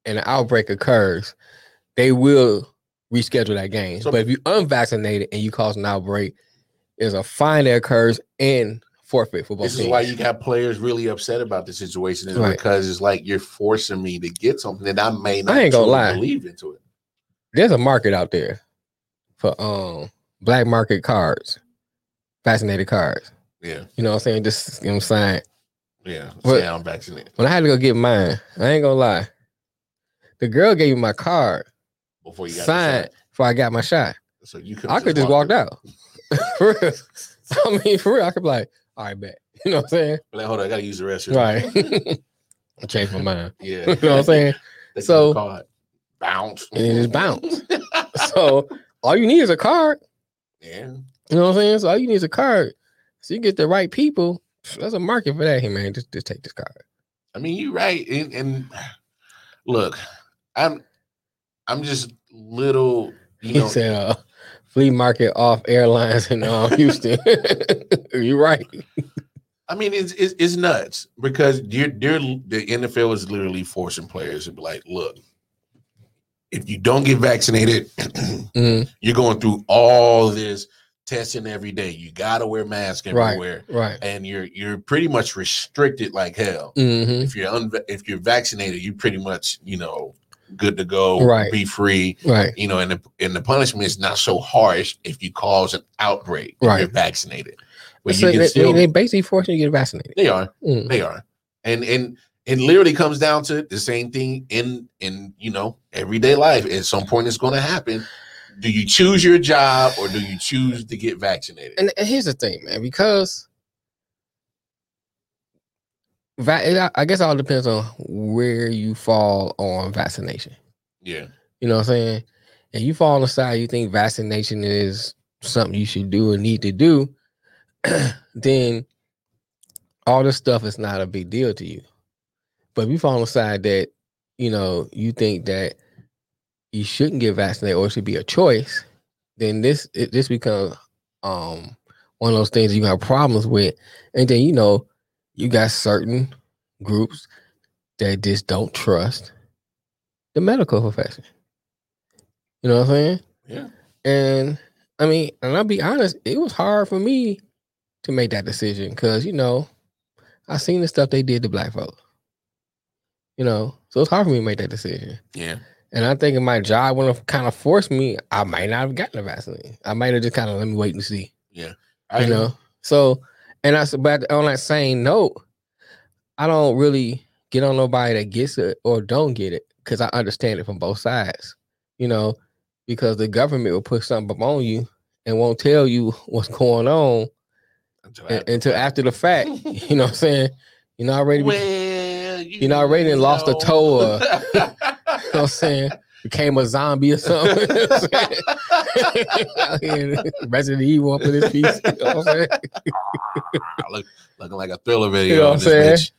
[SPEAKER 3] and an outbreak occurs, they will reschedule that game.
[SPEAKER 2] So-
[SPEAKER 3] but if you unvaccinated and you cause an outbreak, there's a fine that occurs and forfeit for both
[SPEAKER 2] This is why you got players really upset about the situation, is
[SPEAKER 3] Right.
[SPEAKER 2] because it's like you're forcing me to get something that I may not
[SPEAKER 3] I ain't gonna lie.
[SPEAKER 2] believe into it.
[SPEAKER 3] There's a market out there for um black market cards, vaccinated cards.
[SPEAKER 2] Yeah,
[SPEAKER 3] You know what I'm saying? Just you know what I'm saying.
[SPEAKER 2] yeah.
[SPEAKER 3] What-
[SPEAKER 2] Say I'm vaccinated
[SPEAKER 3] When I had to go get mine, I ain't gonna lie. The girl gave me my card,
[SPEAKER 2] before you got
[SPEAKER 3] signed before I got my shot.
[SPEAKER 2] So you could
[SPEAKER 3] I could just walked out. for real. I mean, for real, I could be like, all right, bet. You know what I'm saying?
[SPEAKER 2] Like, hold on, I gotta use the restroom.
[SPEAKER 3] Right. I changed my mind.
[SPEAKER 2] Yeah.
[SPEAKER 3] You know what I'm saying?
[SPEAKER 2] That's
[SPEAKER 3] So-
[SPEAKER 2] card. bounce.
[SPEAKER 3] And it just bounce. So all you need is a card.
[SPEAKER 2] yeah.
[SPEAKER 3] You know what I'm saying? So all you need is a card. So you get the right people. There's a market for that. Hey man, just just take this card.
[SPEAKER 2] I mean, you're right. And, and look, I'm I'm just little, you
[SPEAKER 3] He
[SPEAKER 2] know.
[SPEAKER 3] said uh flea market off airlines in uh, Houston. You're right.
[SPEAKER 2] I mean, it's, it's it's nuts because you're, you're the NFL is literally forcing players to be like, look, if you don't get vaccinated,
[SPEAKER 3] Mhm.
[SPEAKER 2] you're going through all this testing every day. You gotta wear masks everywhere,
[SPEAKER 3] Right. right.
[SPEAKER 2] and you're you're pretty much restricted like hell.
[SPEAKER 3] hmm
[SPEAKER 2] If you're unva- if you're vaccinated, you pretty much you know good to go,
[SPEAKER 3] Right.
[SPEAKER 2] be free.
[SPEAKER 3] Right.
[SPEAKER 2] You know, and the and the punishment is not so harsh if you cause an outbreak. If
[SPEAKER 3] Right.
[SPEAKER 2] you're vaccinated, but
[SPEAKER 3] So
[SPEAKER 2] you
[SPEAKER 3] they,
[SPEAKER 2] still
[SPEAKER 3] they basically forcing you to get vaccinated.
[SPEAKER 2] they are
[SPEAKER 3] Mm.
[SPEAKER 2] they are and and it literally comes down to the same thing in in you know everyday life at some point it's going to happen do you choose your job or do you choose to get vaccinated
[SPEAKER 3] And, and here's the thing, man, because va- I- guess it all depends on where you fall on vaccination.
[SPEAKER 2] yeah
[SPEAKER 3] You know what I'm saying? And you fall on the side you think vaccination is something you should do and need to do, then all this stuff is not a big deal to you. But if you fall on the side that, you know, you think that you shouldn't get vaccinated or it should be a choice, then this it, this becomes um one of those things you have problems with. And then you know, you got certain groups that just don't trust the medical profession. You know what I'm saying?
[SPEAKER 2] yeah
[SPEAKER 3] And I mean, and I'll be honest, it was hard for me to make that decision because you know, I seen the stuff they did to black folks. You know, so it's hard for me to make that decision.
[SPEAKER 2] yeah
[SPEAKER 3] And I think if my job would have kind of forced me, I might not have gotten the vaccine. I might have just kind of let me wait and see.
[SPEAKER 2] I
[SPEAKER 3] you know. So, and I said, but on that same note, I don't really get on nobody that gets it or don't get it because I understand it from both sides. You know, because the government will put something up on you and won't tell you what's going on
[SPEAKER 2] until
[SPEAKER 3] un- until after the fact. You know what I'm saying? You know already.
[SPEAKER 2] well you,
[SPEAKER 3] you know, I already lost a toe, know what I'm saying? Became a zombie or something. Resident Evil up in this piece. You know what I'm saying?
[SPEAKER 2] Look, looking like a thriller video
[SPEAKER 3] You know what I'm saying?
[SPEAKER 2] bitch.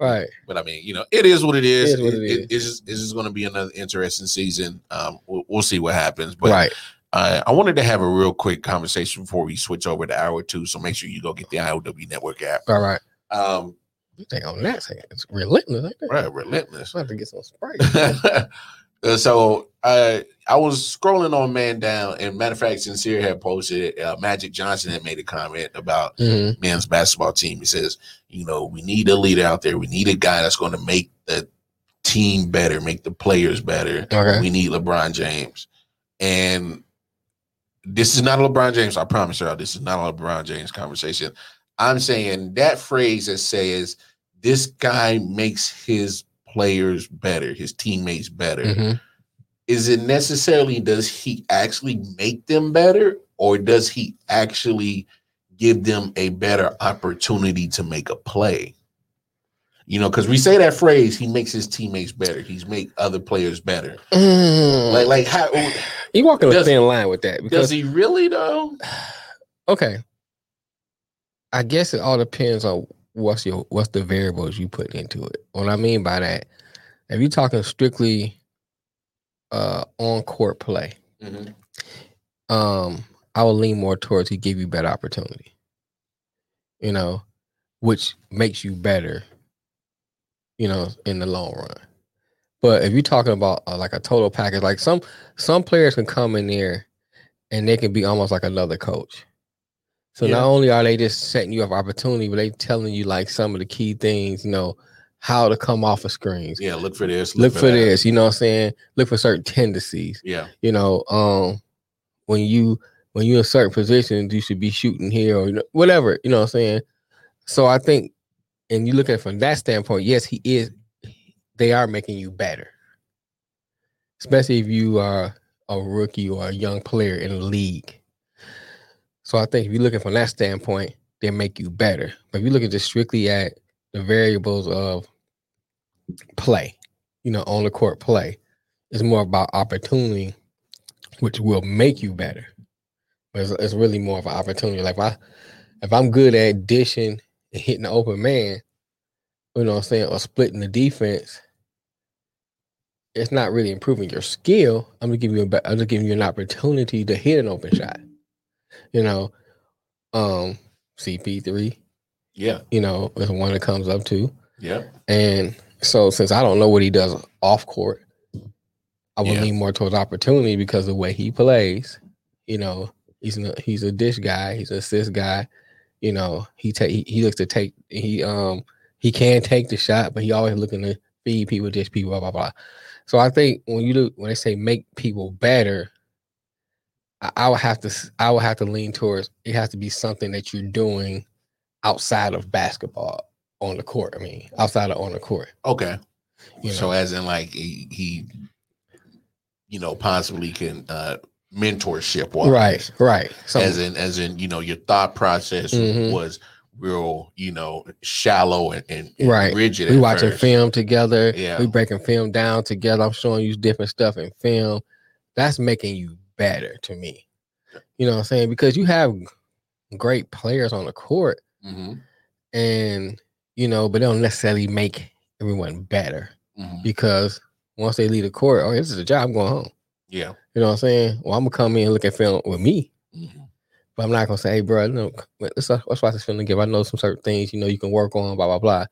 [SPEAKER 3] Right.
[SPEAKER 2] But I mean, you know, it is what it is.
[SPEAKER 3] is what it
[SPEAKER 2] It-
[SPEAKER 3] is.
[SPEAKER 2] it- it's just, it's just going to be another interesting season. Um, we'll, we'll see what happens. But
[SPEAKER 3] right.
[SPEAKER 2] uh, I wanted to have a real quick conversation before we switch over to hour two. So make sure you go get the IOW Network app.
[SPEAKER 3] All right.
[SPEAKER 2] Um,
[SPEAKER 3] You think on that thing? It's relentless. Ain't it?
[SPEAKER 2] right, relentless.
[SPEAKER 3] I have to get some spray.
[SPEAKER 2] Uh, so I I was scrolling on Man Down, and matter of fact, Sincere had posted uh, Magic Johnson had made a comment about
[SPEAKER 3] Mhm.
[SPEAKER 2] men's basketball team. He says, you know, we need a leader out there. We need a guy that's going to make the team better, make the players better.
[SPEAKER 3] Okay.
[SPEAKER 2] We need LeBron James. And this is not a LeBron James. I promise y'all, this is not a LeBron James conversation. I'm saying that phrase that says this guy makes his players better, his teammates better.
[SPEAKER 3] Mhm.
[SPEAKER 2] Is it necessarily does he actually make them better, or does he actually give them a better opportunity to make a play? You know, because we say that phrase, he makes his teammates better. He's make other players better.
[SPEAKER 3] Mm.
[SPEAKER 2] Like, like how
[SPEAKER 3] you walking a thin line with that
[SPEAKER 2] does he really though?
[SPEAKER 3] okay. I guess it all depends on what's your what's the variables you put into it. What I mean by that, if you're talking strictly uh on court play, um, I will lean more towards he give you better opportunity. You know, which makes you better. You know, in the long run. But if you're talking about uh, like a total package, like some some players can come in there and they can be almost like another coach. So
[SPEAKER 2] Yeah.
[SPEAKER 3] not only are they just setting you up opportunity, but they telling you like some of the key things, you know, how to come off of screens.
[SPEAKER 2] Yeah, look for this.
[SPEAKER 3] Look for
[SPEAKER 2] that.
[SPEAKER 3] this, you know what I'm saying? Look for certain tendencies
[SPEAKER 2] Yeah,
[SPEAKER 3] you know, um, when you when you're in certain positions, you should be shooting here or you know, whatever, you know what I'm saying? So I think, and you look at it from that standpoint, yes, he is. They are making you better, especially if you are a rookie or a young player in the league. So I think if you're looking from that standpoint, they make you better. But if you're looking just strictly at the variables of play, you know, on the court play, it's more about opportunity, which will make you better. But it's, it's really more of an opportunity. Like if I if I'm good at dishing and hitting the open man, you know what I'm saying, or splitting the defense, it's not really improving your skill. I'm gonna give you a I'm just giving you an opportunity to hit an open shot. You know, um, CP3,
[SPEAKER 2] Yeah.
[SPEAKER 3] you know, is one that comes up to.
[SPEAKER 2] Yeah.
[SPEAKER 3] And so since I don't know what he does off court, I would
[SPEAKER 2] Yeah.
[SPEAKER 3] lean more towards opportunity because the way he plays, you know, he's a, he's a dish guy, he's an assist guy, you know, he take he, he looks to take he um he can take the shot, but he always looking to feed people, dish people, blah blah blah. So I think when you do when they say make people better, I, would have to I would have to lean towards it has to be something that you're doing outside of basketball on the court. I mean, outside of on the court.
[SPEAKER 2] Okay.
[SPEAKER 3] You
[SPEAKER 2] So
[SPEAKER 3] know?
[SPEAKER 2] as in like he, he you know, possibly can uh mentorship wise.
[SPEAKER 3] Right, right. So
[SPEAKER 2] As in as in, you know, your thought process
[SPEAKER 3] Mhm.
[SPEAKER 2] was real, you know, shallow and, and, and
[SPEAKER 3] Right.
[SPEAKER 2] rigid.
[SPEAKER 3] we
[SPEAKER 2] at
[SPEAKER 3] watching
[SPEAKER 2] first.
[SPEAKER 3] film together.
[SPEAKER 2] Yeah.
[SPEAKER 3] We breaking film down together. I'm showing you different stuff in film. That's making you better to me. You know what I'm saying? Because you have great players on the court
[SPEAKER 2] Mhm,
[SPEAKER 3] and you know, but they don't necessarily make everyone better
[SPEAKER 2] mhm.
[SPEAKER 3] because once they leave the court, oh, this is a job, I'm going home.
[SPEAKER 2] Yeah.
[SPEAKER 3] You know what I'm saying? Well, I'm gonna come in and look at film with me,
[SPEAKER 2] mhm.
[SPEAKER 3] but I'm not gonna say, hey, bro, no, let's, let's watch this film together. I know some certain things, you know, you can work on, blah blah blah,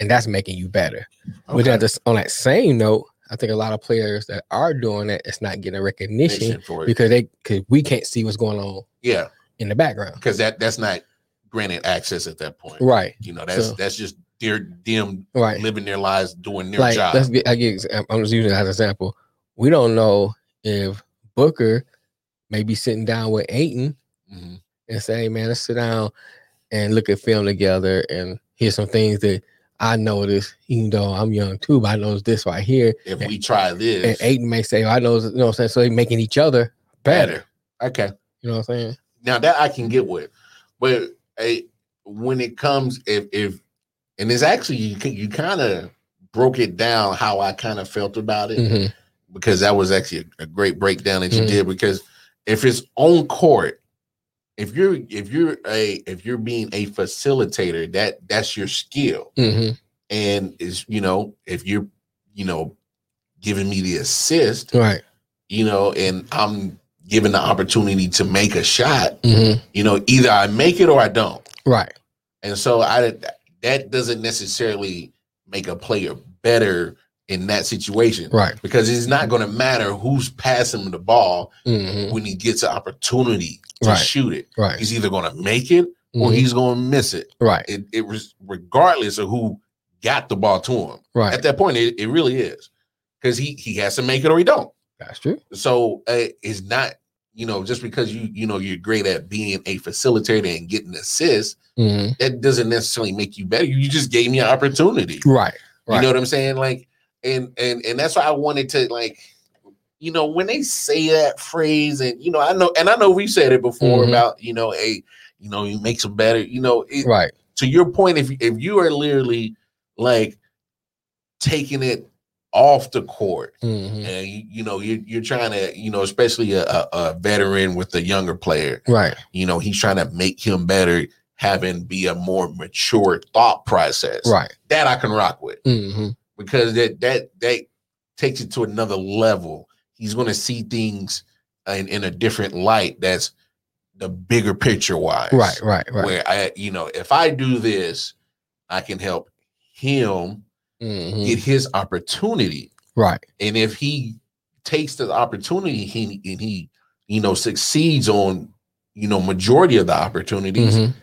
[SPEAKER 3] and that's making you better. But
[SPEAKER 2] Okay.
[SPEAKER 3] at this, on that same note, I think a lot of players that are doing that, it's not getting a
[SPEAKER 2] recognition for it.
[SPEAKER 3] because they because we can't see what's going on
[SPEAKER 2] Yeah,
[SPEAKER 3] in the background.
[SPEAKER 2] because that that's not granted access at that point.
[SPEAKER 3] Right,
[SPEAKER 2] You know, that's
[SPEAKER 3] So-
[SPEAKER 2] that's just their them
[SPEAKER 3] right.
[SPEAKER 2] living their lives, doing their
[SPEAKER 3] Like
[SPEAKER 2] job.
[SPEAKER 3] let's get I get I'm just using it as an example. We don't know if Booker may be sitting down with Ayton
[SPEAKER 2] Mhm.
[SPEAKER 3] and say, hey, man, let's sit down and look at film together and here's some things that I know this, even though I'm young too, but I know this right here.
[SPEAKER 2] If we try this,
[SPEAKER 3] And Ayton may say, I know, you know what I'm saying? So they're making each other better.
[SPEAKER 2] Okay.
[SPEAKER 3] You know what I'm saying?
[SPEAKER 2] Now that I can get with, but eh, when it comes, if if and it's actually you you kind of broke it down how I kind of felt about it
[SPEAKER 3] Mhm.
[SPEAKER 2] because that was actually a, a great breakdown that you
[SPEAKER 3] Mhm.
[SPEAKER 2] did because if it's on court if you're if you're a if you're being a facilitator that that's your skill
[SPEAKER 3] Mhm.
[SPEAKER 2] and is you know if you're you know giving me the assist
[SPEAKER 3] Right.
[SPEAKER 2] you know and i'm given the opportunity to make a shot
[SPEAKER 3] Mhm.
[SPEAKER 2] you know either i make it or i don't
[SPEAKER 3] Right.
[SPEAKER 2] and so i that doesn't necessarily make a player better in that situation
[SPEAKER 3] Right.
[SPEAKER 2] because it's not going to matter who's passing the ball
[SPEAKER 3] Mhm.
[SPEAKER 2] when he gets an opportunity to
[SPEAKER 3] Right.
[SPEAKER 2] shoot it.
[SPEAKER 3] Right.
[SPEAKER 2] He's either going to make it or
[SPEAKER 3] Mhm.
[SPEAKER 2] he's going to miss it.
[SPEAKER 3] right.
[SPEAKER 2] It, it was regardless of who got the ball to him.
[SPEAKER 3] Right.
[SPEAKER 2] At that point, it, it really is because he he has to make it or he don't.
[SPEAKER 3] That's true.
[SPEAKER 2] So uh, it's not you know just because you you know you're great at being a facilitator and getting assists
[SPEAKER 3] Mhm.
[SPEAKER 2] that doesn't necessarily make you better. You just gave me an opportunity.
[SPEAKER 3] Right. Right.
[SPEAKER 2] You know what I'm saying? Like, and and and that's why I wanted to like, you know, when they say that phrase, and you know, I know, and I know we said it before
[SPEAKER 3] Mhm.
[SPEAKER 2] about you know, a you know, you makes them better. You know, it,
[SPEAKER 3] right.
[SPEAKER 2] to your point, if if you are literally like taking it off the court,
[SPEAKER 3] Mhm.
[SPEAKER 2] and you, you know, you're you're trying to, you know, especially a, a, a veteran with a younger player,
[SPEAKER 3] Right.
[SPEAKER 2] you know, he's trying to make him better, having be a more mature thought process.
[SPEAKER 3] Right.
[SPEAKER 2] That I can rock with
[SPEAKER 3] hmm
[SPEAKER 2] because that that that takes it to another level. He's going to see things in, in a different light. That's the bigger picture wise.
[SPEAKER 3] Right. Right. Right.
[SPEAKER 2] Where I, you know, if I do this, I can help him
[SPEAKER 3] Mhm.
[SPEAKER 2] get his opportunity.
[SPEAKER 3] Right.
[SPEAKER 2] And if he takes the opportunity, he and he, you know, succeeds on, you know, majority of the opportunities,
[SPEAKER 3] Mhm.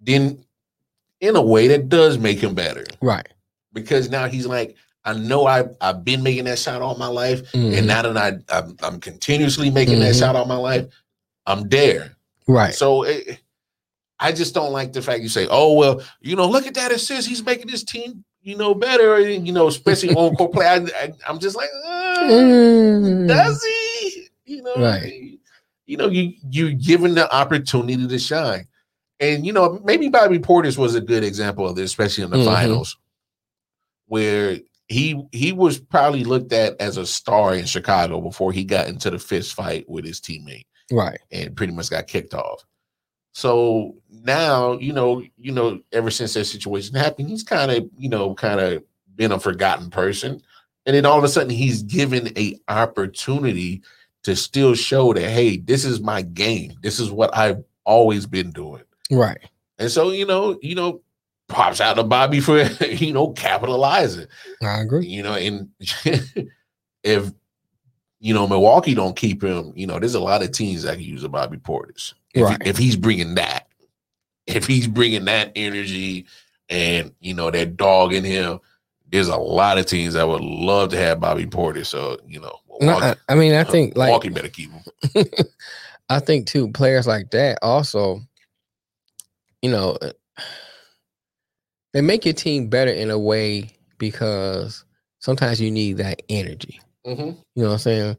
[SPEAKER 2] then in a way that does make him better
[SPEAKER 3] Right.
[SPEAKER 2] Because now he's like, I know I've I've been making that shot all my life,
[SPEAKER 3] Mhm.
[SPEAKER 2] and now that I I'm, I'm continuously making that
[SPEAKER 3] Mhm.
[SPEAKER 2] shot all my life, I'm there.
[SPEAKER 3] right.
[SPEAKER 2] So it, I just don't like the fact you say, oh well, you know, look at that assist, he's making his team, you know, better, you know, especially on court play. I, I, am just like, uh,
[SPEAKER 3] Mm.
[SPEAKER 2] does he? You know,
[SPEAKER 3] Right.
[SPEAKER 2] you know, you you given the opportunity to shine. And you know, maybe Bobby Portis was a good example of this, especially in the
[SPEAKER 3] Mhm.
[SPEAKER 2] finals, where he he was probably looked at as a star in Chicago before he got into the fist fight with his teammate
[SPEAKER 3] Right.
[SPEAKER 2] and pretty much got kicked off. So now, you know, you know, ever since that situation happened, he's kind of, you know, kind of been a forgotten person. And then all of a sudden he's given a opportunity to still show that, hey, this is my game. This is what I've always been doing.
[SPEAKER 3] Right.
[SPEAKER 2] And so, you know, you know, props out to Bobby for, you know, capitalizing
[SPEAKER 3] I agree.
[SPEAKER 2] you know, and if you know Milwaukee don't keep him, you know, there's a lot of teams that can use a Bobby Portis if,
[SPEAKER 3] Right.
[SPEAKER 2] if he's bringing that, if he's bringing that energy and you know that dog in him. There's a lot of teams that would love to have Bobby Portis. So you know,
[SPEAKER 3] No,
[SPEAKER 2] Milwaukee,
[SPEAKER 3] I, I mean, I think like
[SPEAKER 2] Milwaukee better keep him.
[SPEAKER 3] I think too, players like that also, you know, uh, they make your team better in a way because sometimes you need that energy.
[SPEAKER 2] Mhm.
[SPEAKER 3] You know what I'm saying?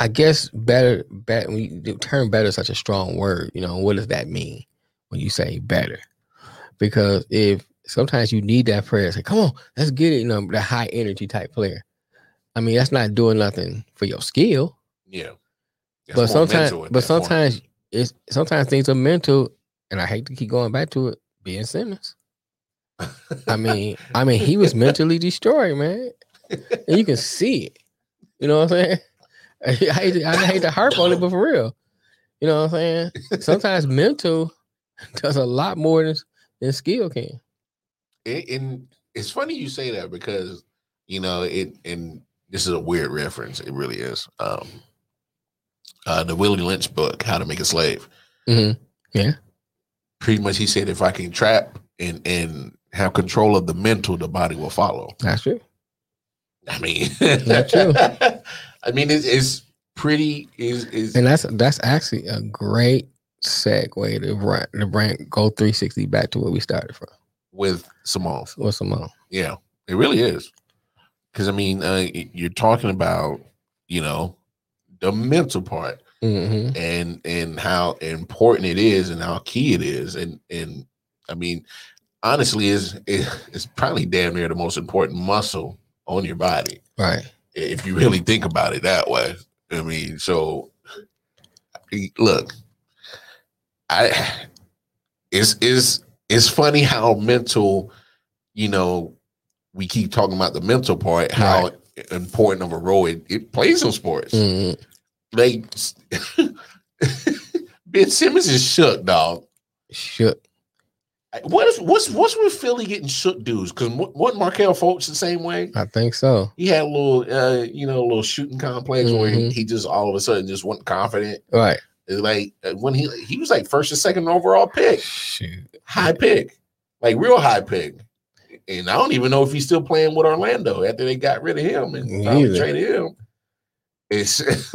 [SPEAKER 3] I guess better, better. When you, the term "better" is such a strong word. You know, what does that mean when you say better? Because if sometimes you need that player, to say, "Come on, let's get it." You know, the high energy type player. I mean, that's not doing nothing for your skill
[SPEAKER 2] Yeah, That's
[SPEAKER 3] but sometimes but
[SPEAKER 2] that point.
[SPEAKER 3] sometimes it's sometimes things are mental and i hate to keep going back to it Ben Simmons i mean i mean he was mentally destroyed man. And you can see it. You know what i'm saying? I hate to, I hate to harp on it but for real. You know what i'm saying? Sometimes mental does a lot more than, than skill can.
[SPEAKER 2] And, and it's funny you say that because you know it and this is a weird reference. It really is. Um uh the willie lynch book how to make a slave.
[SPEAKER 3] Mhm. Yeah.
[SPEAKER 2] Pretty much he said if i can trap and and have control of the mental the body will follow
[SPEAKER 3] that's true
[SPEAKER 2] i mean
[SPEAKER 3] That's true.
[SPEAKER 2] i mean it's, it's pretty is is
[SPEAKER 3] and that's that's actually a great segue to run to bring go 360 back to where we started from
[SPEAKER 2] with simone
[SPEAKER 3] what's Simone?
[SPEAKER 2] Yeah, it really is. Because I mean, uh, you're talking about you know the mental part
[SPEAKER 3] Mm-hmm.
[SPEAKER 2] and and how important it is and how key it is, and and I mean, honestly, is it's probably damn near the most important muscle on your body
[SPEAKER 3] Right.
[SPEAKER 2] if you really think about it that way. I mean, so look, I it's is it's funny how mental, you know, we keep talking about the mental part, how important of a role it, it plays in sports.
[SPEAKER 3] Mhm.
[SPEAKER 2] Like Ben Simmons is shook, dog.
[SPEAKER 3] Shook.
[SPEAKER 2] What is what's what's with Philly getting shook dudes? Because what Markelle Fultz the same way?
[SPEAKER 3] I think so.
[SPEAKER 2] he had a little uh you know a little shooting complex where he,
[SPEAKER 3] Mhm.
[SPEAKER 2] he just all of a sudden just wasn't confident
[SPEAKER 3] Right.
[SPEAKER 2] It's like uh, when he he was like first or second overall pick
[SPEAKER 3] Shoot.
[SPEAKER 2] high pick like real high pick and i don't even know if he's still playing with orlando after they got rid of him and
[SPEAKER 3] Me
[SPEAKER 2] finally
[SPEAKER 3] either.
[SPEAKER 2] traded him it's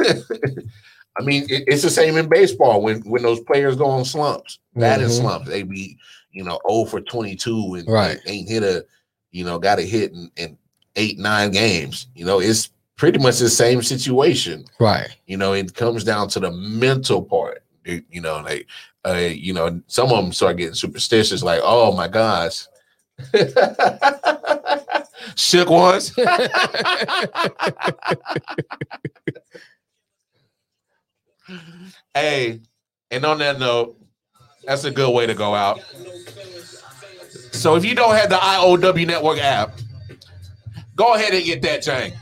[SPEAKER 2] i mean it- it's the same in baseball when when those players go on slumps bad in
[SPEAKER 3] Mhm.
[SPEAKER 2] slumps they be you know 0 for 22 and
[SPEAKER 3] Right.
[SPEAKER 2] ain't hit a you know got a hit in, in eight nine games you know it's pretty much the same situation
[SPEAKER 3] Right.
[SPEAKER 2] you know it comes down to the mental part It- you know like uh you know some of them start getting superstitious like oh my gosh shook ones hey and on that note that's a good way to go out so if you don't have the iow network app go ahead and get that chain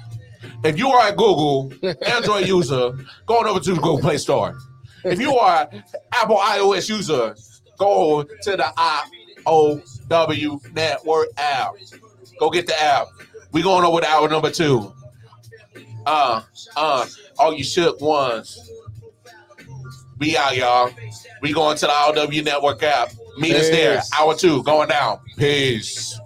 [SPEAKER 2] if you are a Google Android user, go on over to the Google Play Store. If you are Apple iOS user, go to the IOW Network app. Go get the app. We going over to hour number two. Uh, uh, all you shook ones. We out, y'all. We going to the IOW Network app. Meet us there. Hour two going down. Peace.